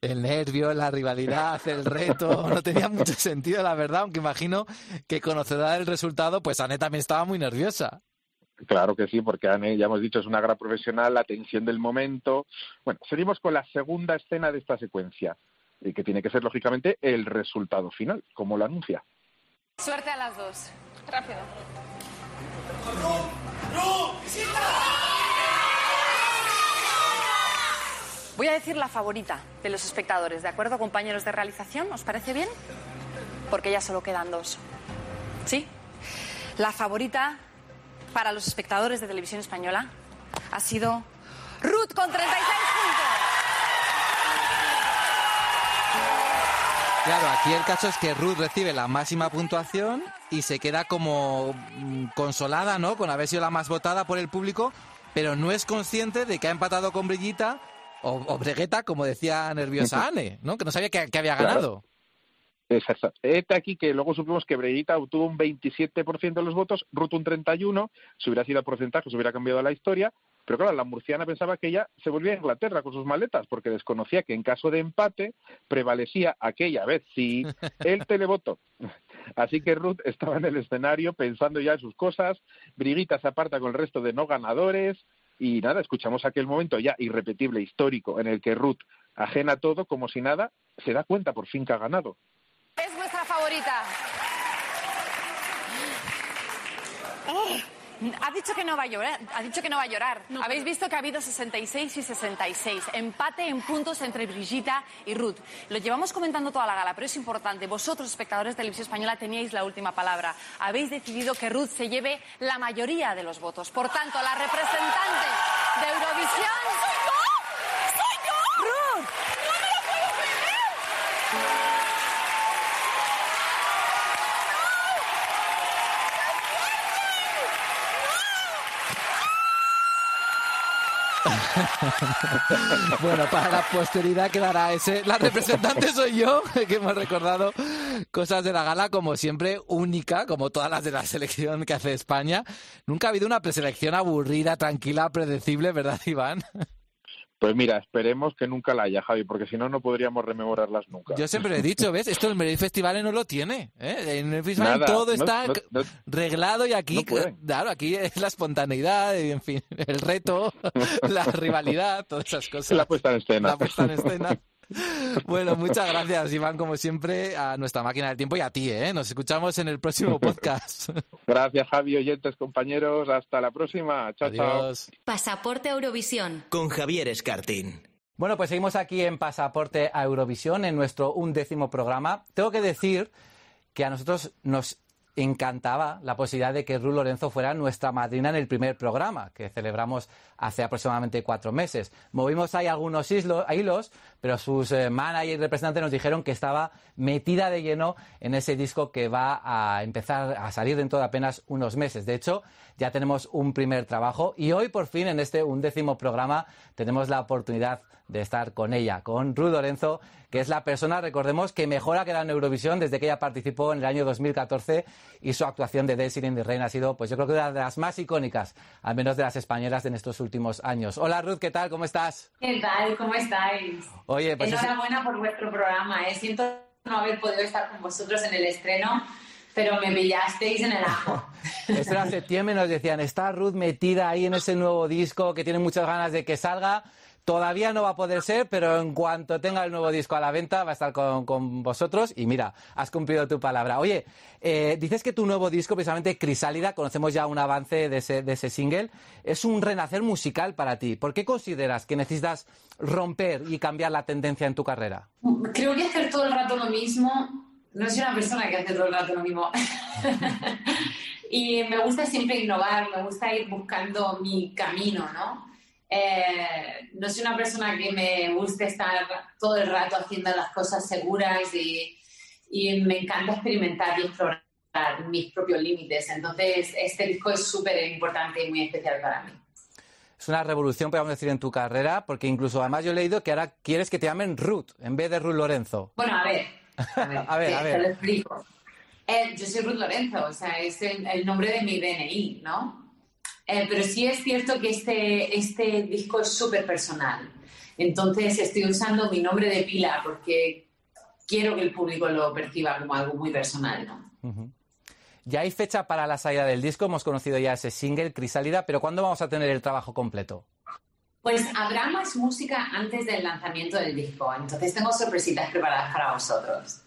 Speaker 4: El nervio, la rivalidad, el reto, no tenía mucho sentido, la verdad, aunque imagino que conocedora del resultado, pues Anne también estaba muy nerviosa.
Speaker 14: Claro que sí, porque Anne, ya hemos dicho, es una gran profesional, la tensión del momento. Bueno, seguimos con la segunda escena de esta secuencia, y que tiene que ser, lógicamente, el resultado final, como lo anuncia.
Speaker 15: Suerte a las dos. Rápido. Voy a decir la favorita de los espectadores, ¿de acuerdo, compañeros de realización? ¿Os parece bien? Porque ya solo quedan dos. ¿Sí? La favorita para los espectadores de televisión española ha sido Ruth con 36 puntos.
Speaker 4: Claro, aquí el caso es que Ruth recibe la máxima puntuación y se queda como mm, consolada, ¿no? Con haber sido la más votada por el público, pero no es consciente de que ha empatado con Brillita o, o Bregueta, como decía nerviosa Anne, ¿no? Que no sabía que, que había
Speaker 14: Claro.
Speaker 4: ganado.
Speaker 14: Exacto. Este aquí que luego supimos que Breguita obtuvo un 27% de los votos, Ruth un 31%, si hubiera sido el porcentaje se hubiera cambiado la historia, pero claro, la murciana pensaba que ella se volvía a Inglaterra con sus maletas, porque desconocía que en caso de empate prevalecía aquella vez sí el televoto. Así que Ruth estaba en el escenario pensando ya en sus cosas, Briguita se aparta con el resto de no ganadores, y nada, escuchamos aquel momento ya irrepetible, histórico, en el que Ruth, ajena a todo, como si nada, se da cuenta por fin que ha ganado.
Speaker 15: Es vuestra favorita. Ha dicho que no va a llorar. Ha dicho que no va a llorar. Habéis visto que ha habido 66 y 66. Empate en puntos entre Brigitta y Ruth. Lo llevamos comentando toda la gala, pero es importante. Vosotros, espectadores de Televisión Española, teníais la última palabra. Habéis decidido que Ruth se lleve la mayoría de los votos. Por tanto, la representante de Eurovisión.
Speaker 4: bueno, para la posteridad quedará ese. La representante soy yo, que hemos recordado cosas de la gala, como siempre, única, como todas las de la selección que hace España. Nunca ha habido una preselección aburrida, tranquila, predecible, ¿verdad, Iván?
Speaker 14: Pues mira, esperemos que nunca la haya, Javi, porque si no, no podríamos rememorarlas nunca.
Speaker 4: Yo siempre he dicho, ¿ves? Esto el Melody Festival no lo tiene. ¿eh? En el festival
Speaker 14: Nada,
Speaker 4: todo
Speaker 14: no-
Speaker 4: está
Speaker 14: no- no-
Speaker 4: reglado y aquí, claro, aquí es la espontaneidad, y, en fin, el reto, la rivalidad, todas esas cosas.
Speaker 14: La puesta en escena.
Speaker 4: La puesta en escena. Bueno, muchas gracias, Iván, como siempre, a nuestra máquina del tiempo y a ti, ¿eh? Nos escuchamos en el próximo podcast.
Speaker 14: Gracias, Javi, oyentes, compañeros. Hasta la próxima. Chao,
Speaker 4: Adiós.
Speaker 2: Pasaporte Eurovisión.
Speaker 3: Con Javier Escartín.
Speaker 4: Bueno, pues seguimos aquí en Pasaporte a Eurovisión, en nuestro undécimo programa. Tengo que decir que a nosotros nos encantaba la posibilidad de que Ruth Lorenzo fuera nuestra madrina en el primer programa, que celebramos hace aproximadamente cuatro meses. Movimos ahí algunos hilos, pero sus eh, managers y representantes nos dijeron que estaba metida de lleno en ese disco que va a empezar a salir dentro de apenas unos meses. De hecho, ya tenemos un primer trabajo y hoy por fin en este undécimo programa tenemos la oportunidad de estar con ella, con Ruth Lorenzo, que es la persona, recordemos, que mejor ha quedado en Eurovisión desde que ella participó en el año 2014 y su actuación de Dancing in the Rain ha sido, pues yo creo que una de las más icónicas, al menos de las españolas en estos últimos años. Hola Ruth, ¿qué tal? ¿Cómo estás?
Speaker 22: ¿Qué tal? ¿Cómo estáis?
Speaker 4: Oye, pues es-
Speaker 22: Enhorabuena por vuestro programa. ¿eh? Siento no haber podido estar con vosotros en el estreno, pero me pillasteis en el ajo.
Speaker 4: esto era septiembre, nos decían, está Ruth metida ahí en ese nuevo disco que tiene muchas ganas de que salga. Todavía no va a poder ser, pero en cuanto tenga el nuevo disco a la venta va a estar con, con vosotros y mira, has cumplido tu palabra. Oye, eh, dices que tu nuevo disco, precisamente Crisálida, conocemos ya un avance de ese, de ese single, es un renacer musical para ti. ¿Por qué consideras que necesitas romper y cambiar la tendencia en tu carrera?
Speaker 22: Creo que hacer todo el rato lo mismo, no soy una persona que hace todo el rato lo mismo. y me gusta siempre innovar, me gusta ir buscando mi camino, ¿no? Eh, no soy una persona que me guste estar todo el rato haciendo las cosas seguras y, y me encanta experimentar y explorar mis propios límites. Entonces, este disco es súper importante y muy especial para mí.
Speaker 4: Es una revolución, podríamos decir, en tu carrera, porque incluso además yo he leído que ahora quieres que te llamen Ruth en vez de Ruth Lorenzo.
Speaker 22: Bueno, a ver, a ver,
Speaker 4: A ver,
Speaker 22: te,
Speaker 4: a
Speaker 22: te
Speaker 4: ver.
Speaker 22: lo explico. Eh, yo soy Ruth Lorenzo, o sea, es el, el nombre de mi DNI, ¿no? Eh, pero sí es cierto que este, este disco es súper personal. Entonces estoy usando mi nombre de pila porque quiero que el público lo perciba como algo muy personal.
Speaker 4: Ya hay fecha para la salida del disco, hemos conocido ya ese single, Crisálida, pero ¿cuándo vamos a tener el trabajo completo?
Speaker 22: Pues habrá más música antes del lanzamiento del disco, entonces tengo sorpresitas preparadas para vosotros.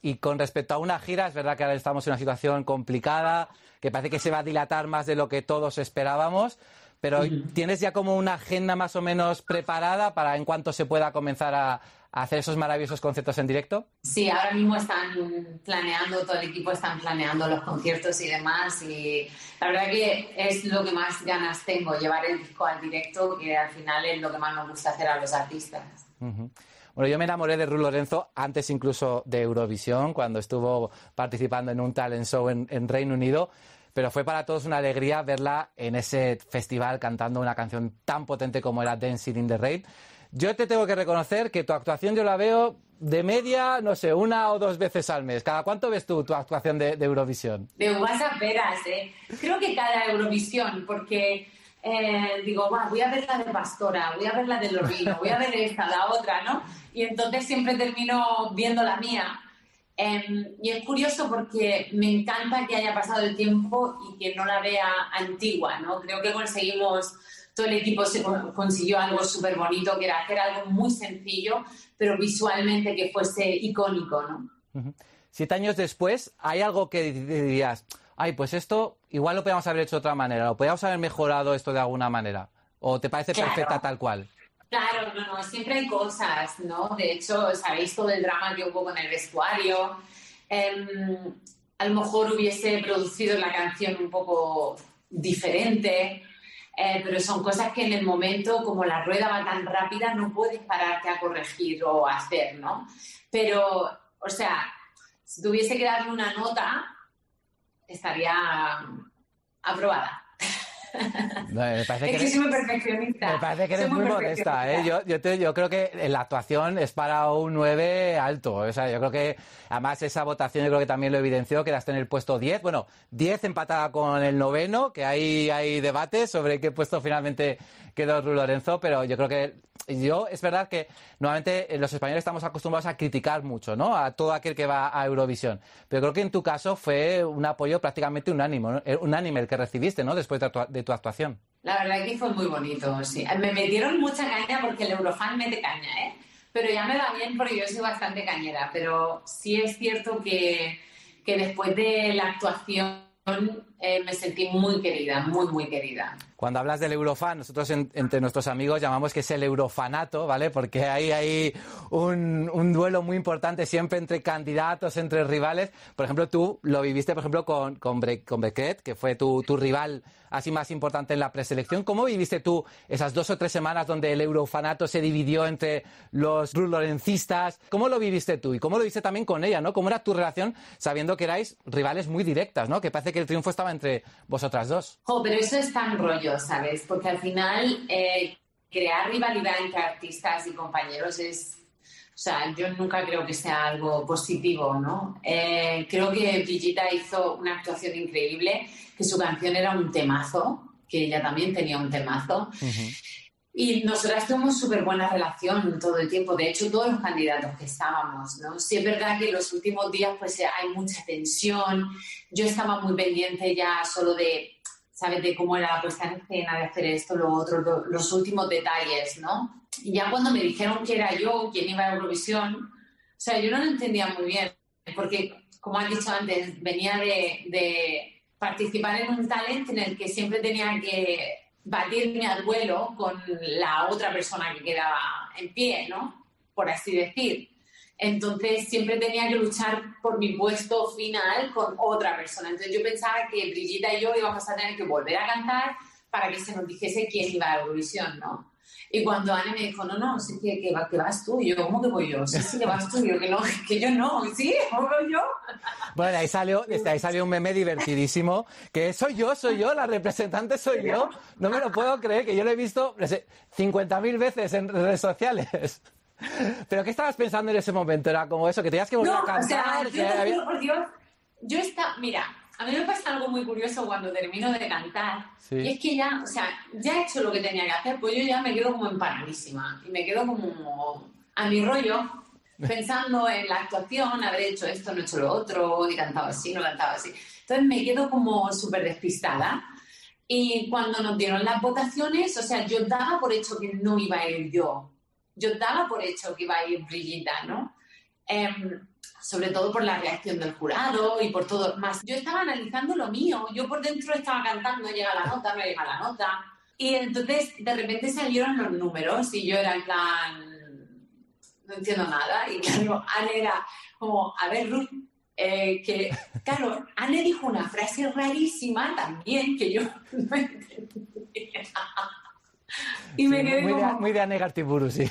Speaker 4: Y con respecto a una gira, es verdad que ahora estamos en una situación complicada, que parece que se va a dilatar más de lo que todos esperábamos, pero ¿tienes ya como una agenda más o menos preparada para en cuanto se pueda comenzar a, a hacer esos maravillosos conciertos en directo?
Speaker 22: Sí, ahora mismo están planeando, todo el equipo están planeando los conciertos y demás y la verdad que es lo que más ganas tengo, llevar el disco al directo, que al final es lo que más nos gusta hacer a los artistas.
Speaker 4: Ujú. Bueno, yo me enamoré de Ruth Lorenzo antes incluso de Eurovisión, cuando estuvo participando en un talent show en, en Reino Unido, pero fue para todos una alegría verla en ese festival cantando una canción tan potente como era Dancing in the Rain. Yo te tengo que reconocer que tu actuación yo la veo de media, no sé, una o dos veces al mes. ¿Cada cuánto ves tú tu actuación de, de Eurovisión?
Speaker 22: De uvas a peras, ¿eh? Creo que cada Eurovisión, porque eh, digo, "Va, voy a ver la de Pastora, voy a ver la de Lorrino, voy a ver esta, la otra, ¿no? Y entonces siempre termino viendo la mía. Em, y es curioso porque me encanta que haya pasado el tiempo y que no la vea antigua, ¿no? Creo que conseguimos, todo el equipo se con- consiguió algo súper bonito, que era hacer algo muy sencillo, pero visualmente que fuese icónico, ¿no?
Speaker 4: Siete años después, ¿hay algo que di- dirías, ay, pues esto igual lo podíamos haber hecho de otra manera, o podíamos haber mejorado esto de alguna manera? ¿O te parece
Speaker 22: Claro.
Speaker 4: perfecta tal cual?
Speaker 22: Claro, no, no, siempre hay cosas, ¿no? De hecho, sabéis todo el drama que hubo con el vestuario. Em, a lo mejor hubiese producido la canción un poco diferente, eh, pero son cosas que en el momento, como la rueda va tan rápida, no puedes pararte a corregir o a hacer, ¿no? Pero, o sea, si tuviese que darle una nota, estaría aprobada.
Speaker 4: No, me parece
Speaker 22: Es
Speaker 4: que eres,
Speaker 22: muy perfeccionista.
Speaker 4: me parece que
Speaker 22: Soy
Speaker 4: eres muy modesta. ¿eh? Yo, yo, te- yo creo que la actuación es para un 9 alto. O sea, yo creo que, además, esa votación yo creo que también lo evidenció, quedaste en el puesto 10. Bueno, 10 empatada con el noveno, que ahí hay debates sobre qué puesto finalmente quedó Lorenzo, pero yo creo que yo es verdad que normalmente eh, los españoles estamos acostumbrados a criticar mucho, ¿no? A todo aquel que va a Eurovisión. Pero creo que en tu caso fue un apoyo prácticamente unánime, ¿no? Eh, unánime el que recibiste, ¿no? Después de tu, de tu actuación.
Speaker 22: La verdad que fue muy bonito, sí. Me metieron mucha caña porque el Eurofan mete caña, ¿eh? Pero ya me va bien porque yo soy bastante cañera. Pero sí es cierto que, que después de la actuación eh, me sentí muy querida, muy, muy querida.
Speaker 4: Cuando hablas del Eurofan, nosotros en- entre nuestros amigos llamamos que es el Eurofanato, ¿vale? Porque hay ahí un, un duelo muy importante siempre entre candidatos, entre rivales. Por ejemplo, tú lo viviste, por ejemplo, con, con, Bre- con Becret, que fue tu, tu rival así más importante en la preselección. ¿Cómo viviste tú esas dos o tres semanas donde el Eurofanato se dividió entre los lorencistas? ¿Cómo lo viviste tú? Y cómo lo viste también con ella, ¿no? ¿Cómo era tu relación sabiendo que erais rivales muy directas, ¿no? Que parece que el triunfo estaba entre vosotras dos.
Speaker 22: Jo, pero eso es tan rollo, ¿sabes? Porque al final eh, crear rivalidad entre artistas y compañeros es... O sea, yo nunca creo que sea algo positivo, ¿no? Eh, creo que Brigitta hizo una actuación increíble, que su canción era un temazo, que ella también tenía un temazo. Y nosotras tuvimos súper buena relación todo el tiempo, de hecho todos los candidatos que estábamos, ¿no? Sí es verdad que en los últimos días pues eh, hay mucha tensión, yo estaba muy pendiente ya solo de, ¿sabes? De cómo era la puesta en escena, de hacer esto, lo otro, lo- los últimos detalles, ¿no? Y ya cuando me dijeron que era yo quien iba a Eurovisión, o sea, yo no lo entendía muy bien, porque como han dicho antes, venía de, de participar en un talent en el que siempre tenía que batirme al duelo con la otra persona que quedaba en pie, ¿no? Por así decir. Entonces siempre tenía que luchar por mi puesto final con otra persona. Entonces yo pensaba que Brigitta y yo íbamos a tener que volver a cantar para que se nos dijese quién iba a Eurovisión, ¿no? Y cuando Anne me dijo, no, no, sí que, que, va- que vas tú, y yo, ¿cómo que voy yo? Sí, sí, que vas tú, y yo, que no, que yo no, sí, ¿cómo voy yo?
Speaker 4: Bueno, ahí salió, ahí salió un meme divertidísimo, que soy yo, soy yo, la representante soy yo. No me lo puedo creer, que yo lo he visto no sé, 50.000 veces en redes sociales. ¿Pero qué estabas pensando en ese momento? ¿Era como eso, que tenías que volver
Speaker 22: No,
Speaker 4: a cantar?
Speaker 22: o sea, yo
Speaker 4: había-
Speaker 22: por Dios, yo está, mira, a mí me pasa algo muy curioso cuando termino de cantar.
Speaker 4: Sí.
Speaker 22: Y es que ya, o sea, ya he hecho lo que tenía que hacer, pues yo ya me quedo como empanadísima. Y me quedo como a mi rollo, pensando en la actuación, haber hecho esto, no he hecho lo otro, he cantado así, no he cantado así. Entonces me quedo como súper despistada. Y cuando nos dieron las votaciones, o sea, yo daba por hecho que no iba a ir yo. Yo daba por hecho que iba a ir Brigitta, ¿no? Em, sobre todo por la reacción del jurado y por todo más. Yo estaba analizando lo mío, yo por dentro estaba cantando, llega la nota, no llega la nota. Y entonces de repente salieron los números y yo era en plan, no entiendo nada. Y claro, Anne era como, a ver, Ruth, eh, que, claro, Anne dijo una frase rarísima también que yo no entendía. Y me
Speaker 4: Sí,
Speaker 22: quedé
Speaker 4: muy, de,
Speaker 22: como,
Speaker 4: muy de Anne Gartiburu, sí.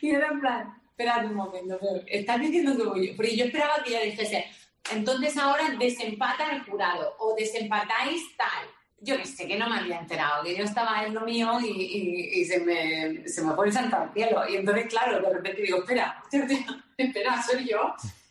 Speaker 22: y era en plan, espérate un momento, pero estás diciendo que voy yo. Porque yo esperaba que ella dijese, entonces ahora desempata el jurado o desempatáis tal. Yo que sé, que no me había enterado, que yo estaba en lo mío y, y- y se, me, se me el santo al cielo. Y entonces, claro, de repente digo, espera, espera, soy yo.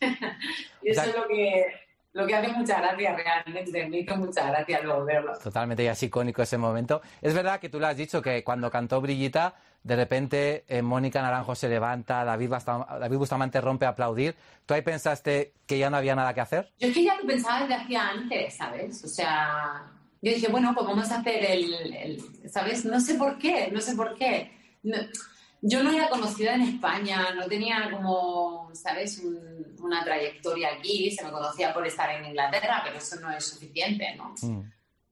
Speaker 22: y eso
Speaker 4: O sea-
Speaker 22: es lo que, lo que hace mucha gracia realmente, me hizo mucha gracia luego verlo.
Speaker 4: Totalmente, ya es icónico ese momento. Es verdad que tú lo has dicho, que cuando cantó Brillita, de repente eh, Mónica Naranjo se levanta, David, Basta- David Bustamante rompe a aplaudir. ¿Tú ahí pensaste que ya no había nada que hacer?
Speaker 22: Yo es que ya lo pensaba desde hacía antes, ¿sabes? O sea, yo dije, bueno, pues vamos a hacer el, el- ¿sabes? No sé por qué, no sé por qué. No- yo no era conocida en España, no tenía como, ¿sabes? Un- una trayectoria aquí, se me conocía por estar en Inglaterra, pero eso no es suficiente, ¿no?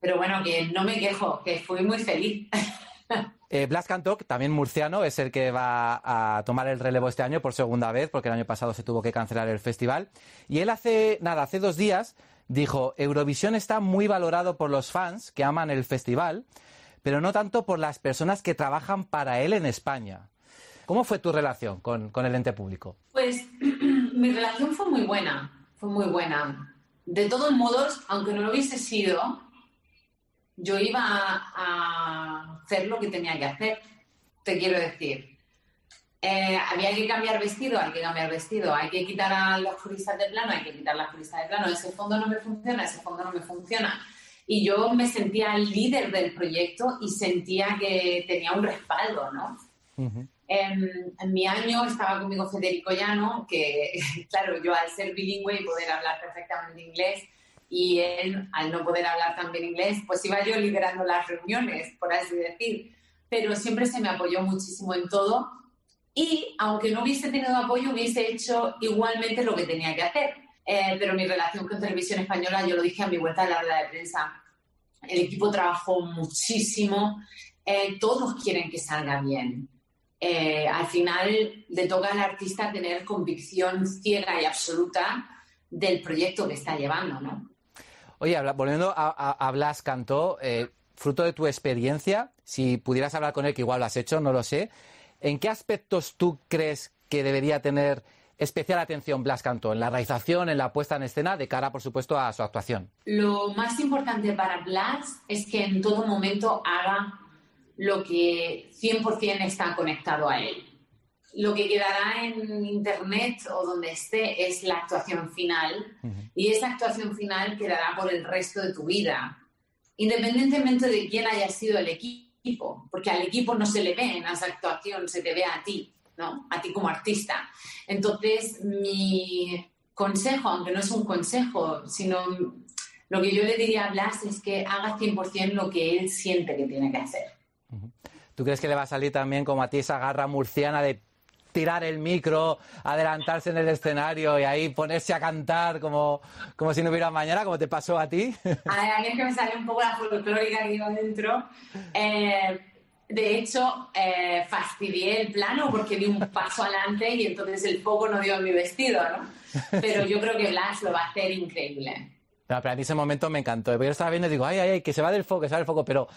Speaker 22: Pero bueno, que no me quejo, que fui muy feliz.
Speaker 4: Eh, Blas Cantó, también murciano, es el que va a tomar el relevo este año por segunda vez, porque el año pasado se tuvo que cancelar el festival. Y él hace, nada, hace dos días dijo, Eurovisión está muy valorado por los fans que aman el festival, pero no tanto por las personas que trabajan para él en España. ¿Cómo fue tu relación con, con el ente público?
Speaker 22: Pues mi relación fue muy buena, fue muy buena. De todos modos, aunque no lo hubiese sido, yo iba a, hacer lo que tenía que hacer. Te quiero decir, Eh, había que cambiar vestido, hay que cambiar vestido, hay que quitar a los juristas de plano, hay que quitar las juristas de plano, ese fondo no me funciona, ese fondo no me funciona. y yo me sentía el líder del proyecto y sentía que tenía un respaldo, ¿no? En, en mi año estaba conmigo Federico Llano, que claro, yo al ser bilingüe y poder hablar perfectamente inglés, y él al no poder hablar tan bien inglés, pues iba yo liderando las reuniones, por así decir, pero siempre se me apoyó muchísimo en todo y aunque no hubiese tenido apoyo, hubiese hecho igualmente lo que tenía que hacer. Eh, pero mi relación con Televisión Española, yo lo dije a mi vuelta a la rueda de prensa, el equipo trabajó muchísimo, eh, todos quieren que salga bien. Eh, al final le toca al artista tener convicción ciega y absoluta del proyecto que está llevando, ¿no?
Speaker 4: Oye, volviendo a, a- a Blas Cantó, eh, fruto de tu experiencia, si pudieras hablar con él, que igual lo has hecho, no lo sé, ¿en qué aspectos tú crees que debería tener especial atención Blas Cantó? ¿En la realización, en la puesta en escena, de cara, por supuesto, a su actuación?
Speaker 22: Lo más importante para Blas es que en todo momento haga lo que 100% está conectado a él. Lo que quedará en internet o donde esté es la actuación final y esa actuación final quedará por el resto de tu vida, independientemente de quién haya sido el equipo, porque al equipo no se le ve en esa actuación, se te ve a ti, ¿no? A ti como artista. Entonces, mi consejo, aunque no es un consejo, sino lo que yo le diría a Blas es que haga 100% lo que él siente que tiene que hacer.
Speaker 4: ¿Tú crees que le va a salir también como a ti esa garra murciana de tirar el micro, adelantarse en el escenario y ahí ponerse a cantar como, como si no hubiera mañana, como te pasó a ti?
Speaker 22: A mí es que me sale un poco la folclórica que iba dentro. Eh, de hecho, eh, fastidié el plano porque di un paso adelante y entonces el foco no dio en mi vestido, ¿no? Pero yo creo que Blas lo va a hacer increíble.
Speaker 4: No, pero a mí ese momento me encantó. Yo estaba viendo y digo, ay, ay, ay, que se va del foco, que se va del foco, pero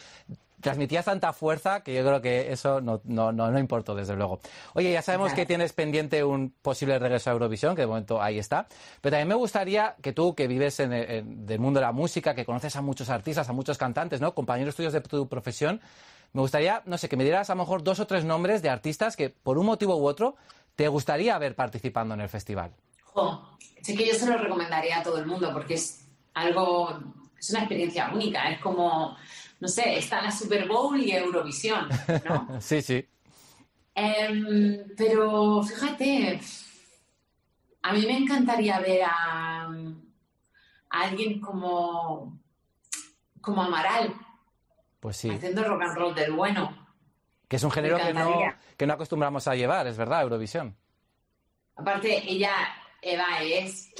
Speaker 4: transmitías tanta fuerza que yo creo que eso no, no, no, no importó, desde luego. Oye, ya sabemos que tienes pendiente un posible regreso a Eurovisión, que de momento ahí está. Pero también me gustaría que tú, que vives en, el- en- del mundo de la música, que conoces a muchos artistas, a muchos cantantes, ¿no? Compañeros tuyos de tu profesión, me gustaría, no sé, que me dieras a lo mejor dos o tres nombres de artistas que, por un motivo u otro, te gustaría ver participando en el festival.
Speaker 22: Sé que yo se lo recomendaría a todo el mundo porque es algo, es una experiencia única. Es como, no sé, está la Super Bowl y Eurovisión.
Speaker 4: sí, sí.
Speaker 22: Em, pero fíjate, a mí me encantaría ver a, a alguien como, como Amaral
Speaker 4: Pues sí.
Speaker 22: haciendo rock and roll del bueno.
Speaker 4: Que es un género que no, que no acostumbramos a llevar, es verdad, Eurovisión.
Speaker 22: Aparte, ella, Eva, es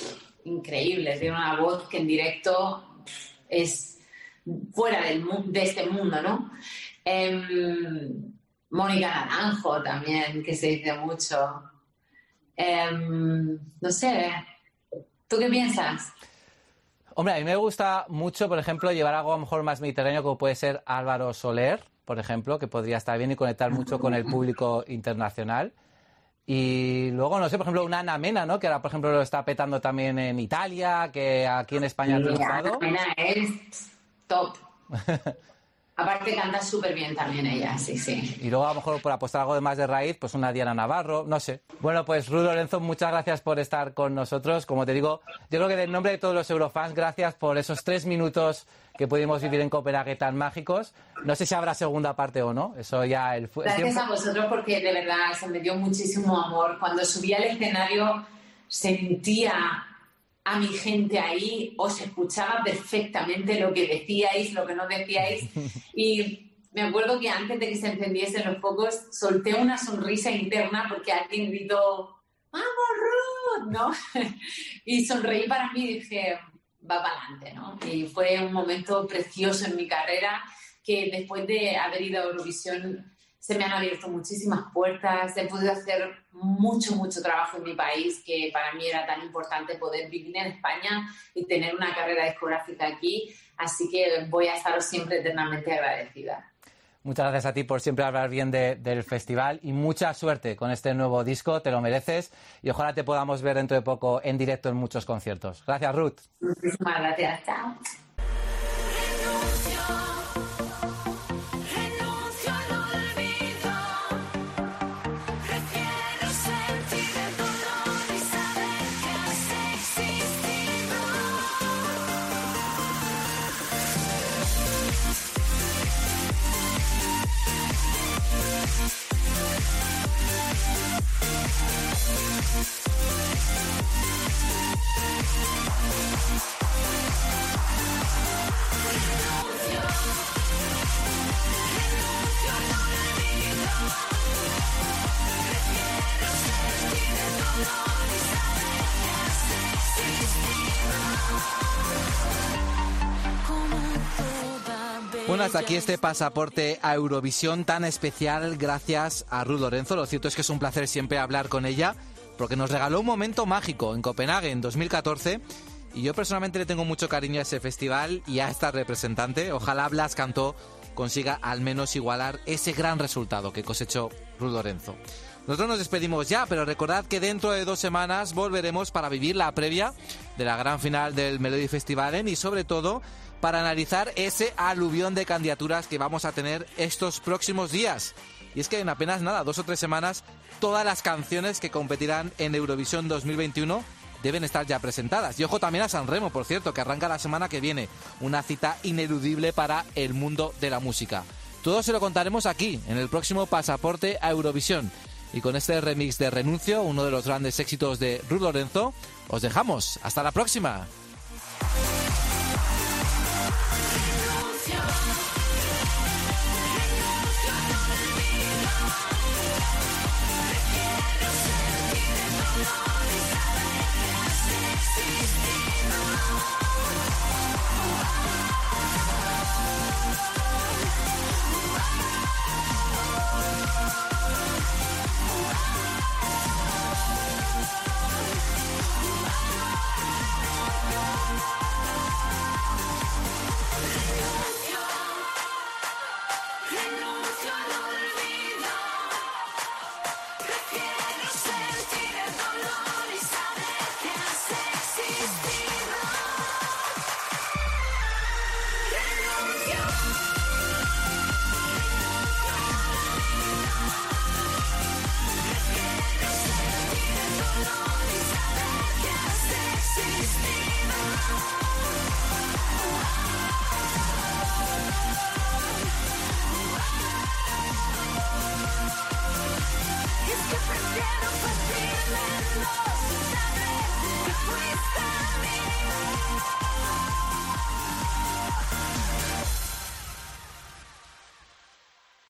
Speaker 22: increíble, tiene una voz que en directo es fuera del, mu- de este mundo, ¿no? Em, Mónica Naranjo también, que se dice mucho. Em, no sé, ¿tú qué piensas?
Speaker 4: Hombre, a mí me gusta mucho, por ejemplo, llevar algo a lo mejor más mediterráneo, como puede ser Álvaro Soler, por ejemplo, que podría estar bien y conectar mucho con el público internacional. Y luego, no sé, por ejemplo, una Ana Mena, ¿no? Que ahora, por ejemplo, lo está petando también en Italia, que aquí en España ha triunfado.
Speaker 22: Ana es top. Aparte canta súper bien también ella, sí, sí.
Speaker 4: Y luego, a lo mejor, por apostar algo de más de raíz, pues una Diana Navarro, no sé. Bueno, pues Ruth Lorenzo, muchas gracias por estar con nosotros. Como te digo, yo creo que en nombre de todos los eurofans, gracias por esos tres minutos que pudimos vivir en Copenhague tan mágicos. No sé si habrá segunda parte o no, eso ya el,
Speaker 22: Gracias
Speaker 4: tiempo-
Speaker 22: a vosotros porque de verdad se me dio muchísimo amor. Cuando subí al escenario sentía a mi gente ahí, os escuchaba perfectamente lo que decíais, lo que no decíais. Y me acuerdo que antes de que se encendiesen los focos, solté una sonrisa interna porque alguien gritó, ¡Vamos, Ruth! ¿no? y sonreí para mí y dije, va para adelante, ¿no? Y fue un momento precioso en mi carrera que después de haber ido a Eurovisión se me han abierto muchísimas puertas, he podido hacer mucho, mucho trabajo en mi país, que para mí era tan importante poder vivir en España y tener una carrera discográfica aquí, así que voy a estaros siempre eternamente agradecida.
Speaker 4: Muchas gracias a ti por siempre hablar bien de- del festival y mucha suerte con este nuevo disco, te lo mereces y ojalá te podamos ver dentro de poco en directo en muchos conciertos. Gracias, Ruth.
Speaker 22: Muchísimas gracias, chao.
Speaker 4: Hasta aquí este pasaporte a Eurovisión tan especial gracias a Ruth Lorenzo. Lo cierto es que es un placer siempre hablar con ella porque nos regaló un momento mágico en Copenhague en 2014 y yo personalmente le tengo mucho cariño a ese festival y a esta representante. Ojalá Blas Cantó consiga al menos igualar ese gran resultado que cosechó Ruth Lorenzo. Nosotros nos despedimos ya, pero recordad que dentro de dos semanas volveremos para vivir la previa de la gran final del Melody Festivalen y sobre todo para analizar ese aluvión de candidaturas que vamos a tener estos próximos días. Y es que en apenas nada, dos o tres semanas, todas las canciones que competirán en Eurovisión 2021 deben estar ya presentadas. Y ojo también a San Remo, por cierto, que arranca la semana que viene. Una cita ineludible para el mundo de la música. Todo se lo contaremos aquí, en el próximo Pasaporte a Eurovisión. Y con este remix de Renuncio, uno de los grandes éxitos de Ruth Lorenzo, os dejamos. Hasta la próxima.
Speaker 16: Renuncio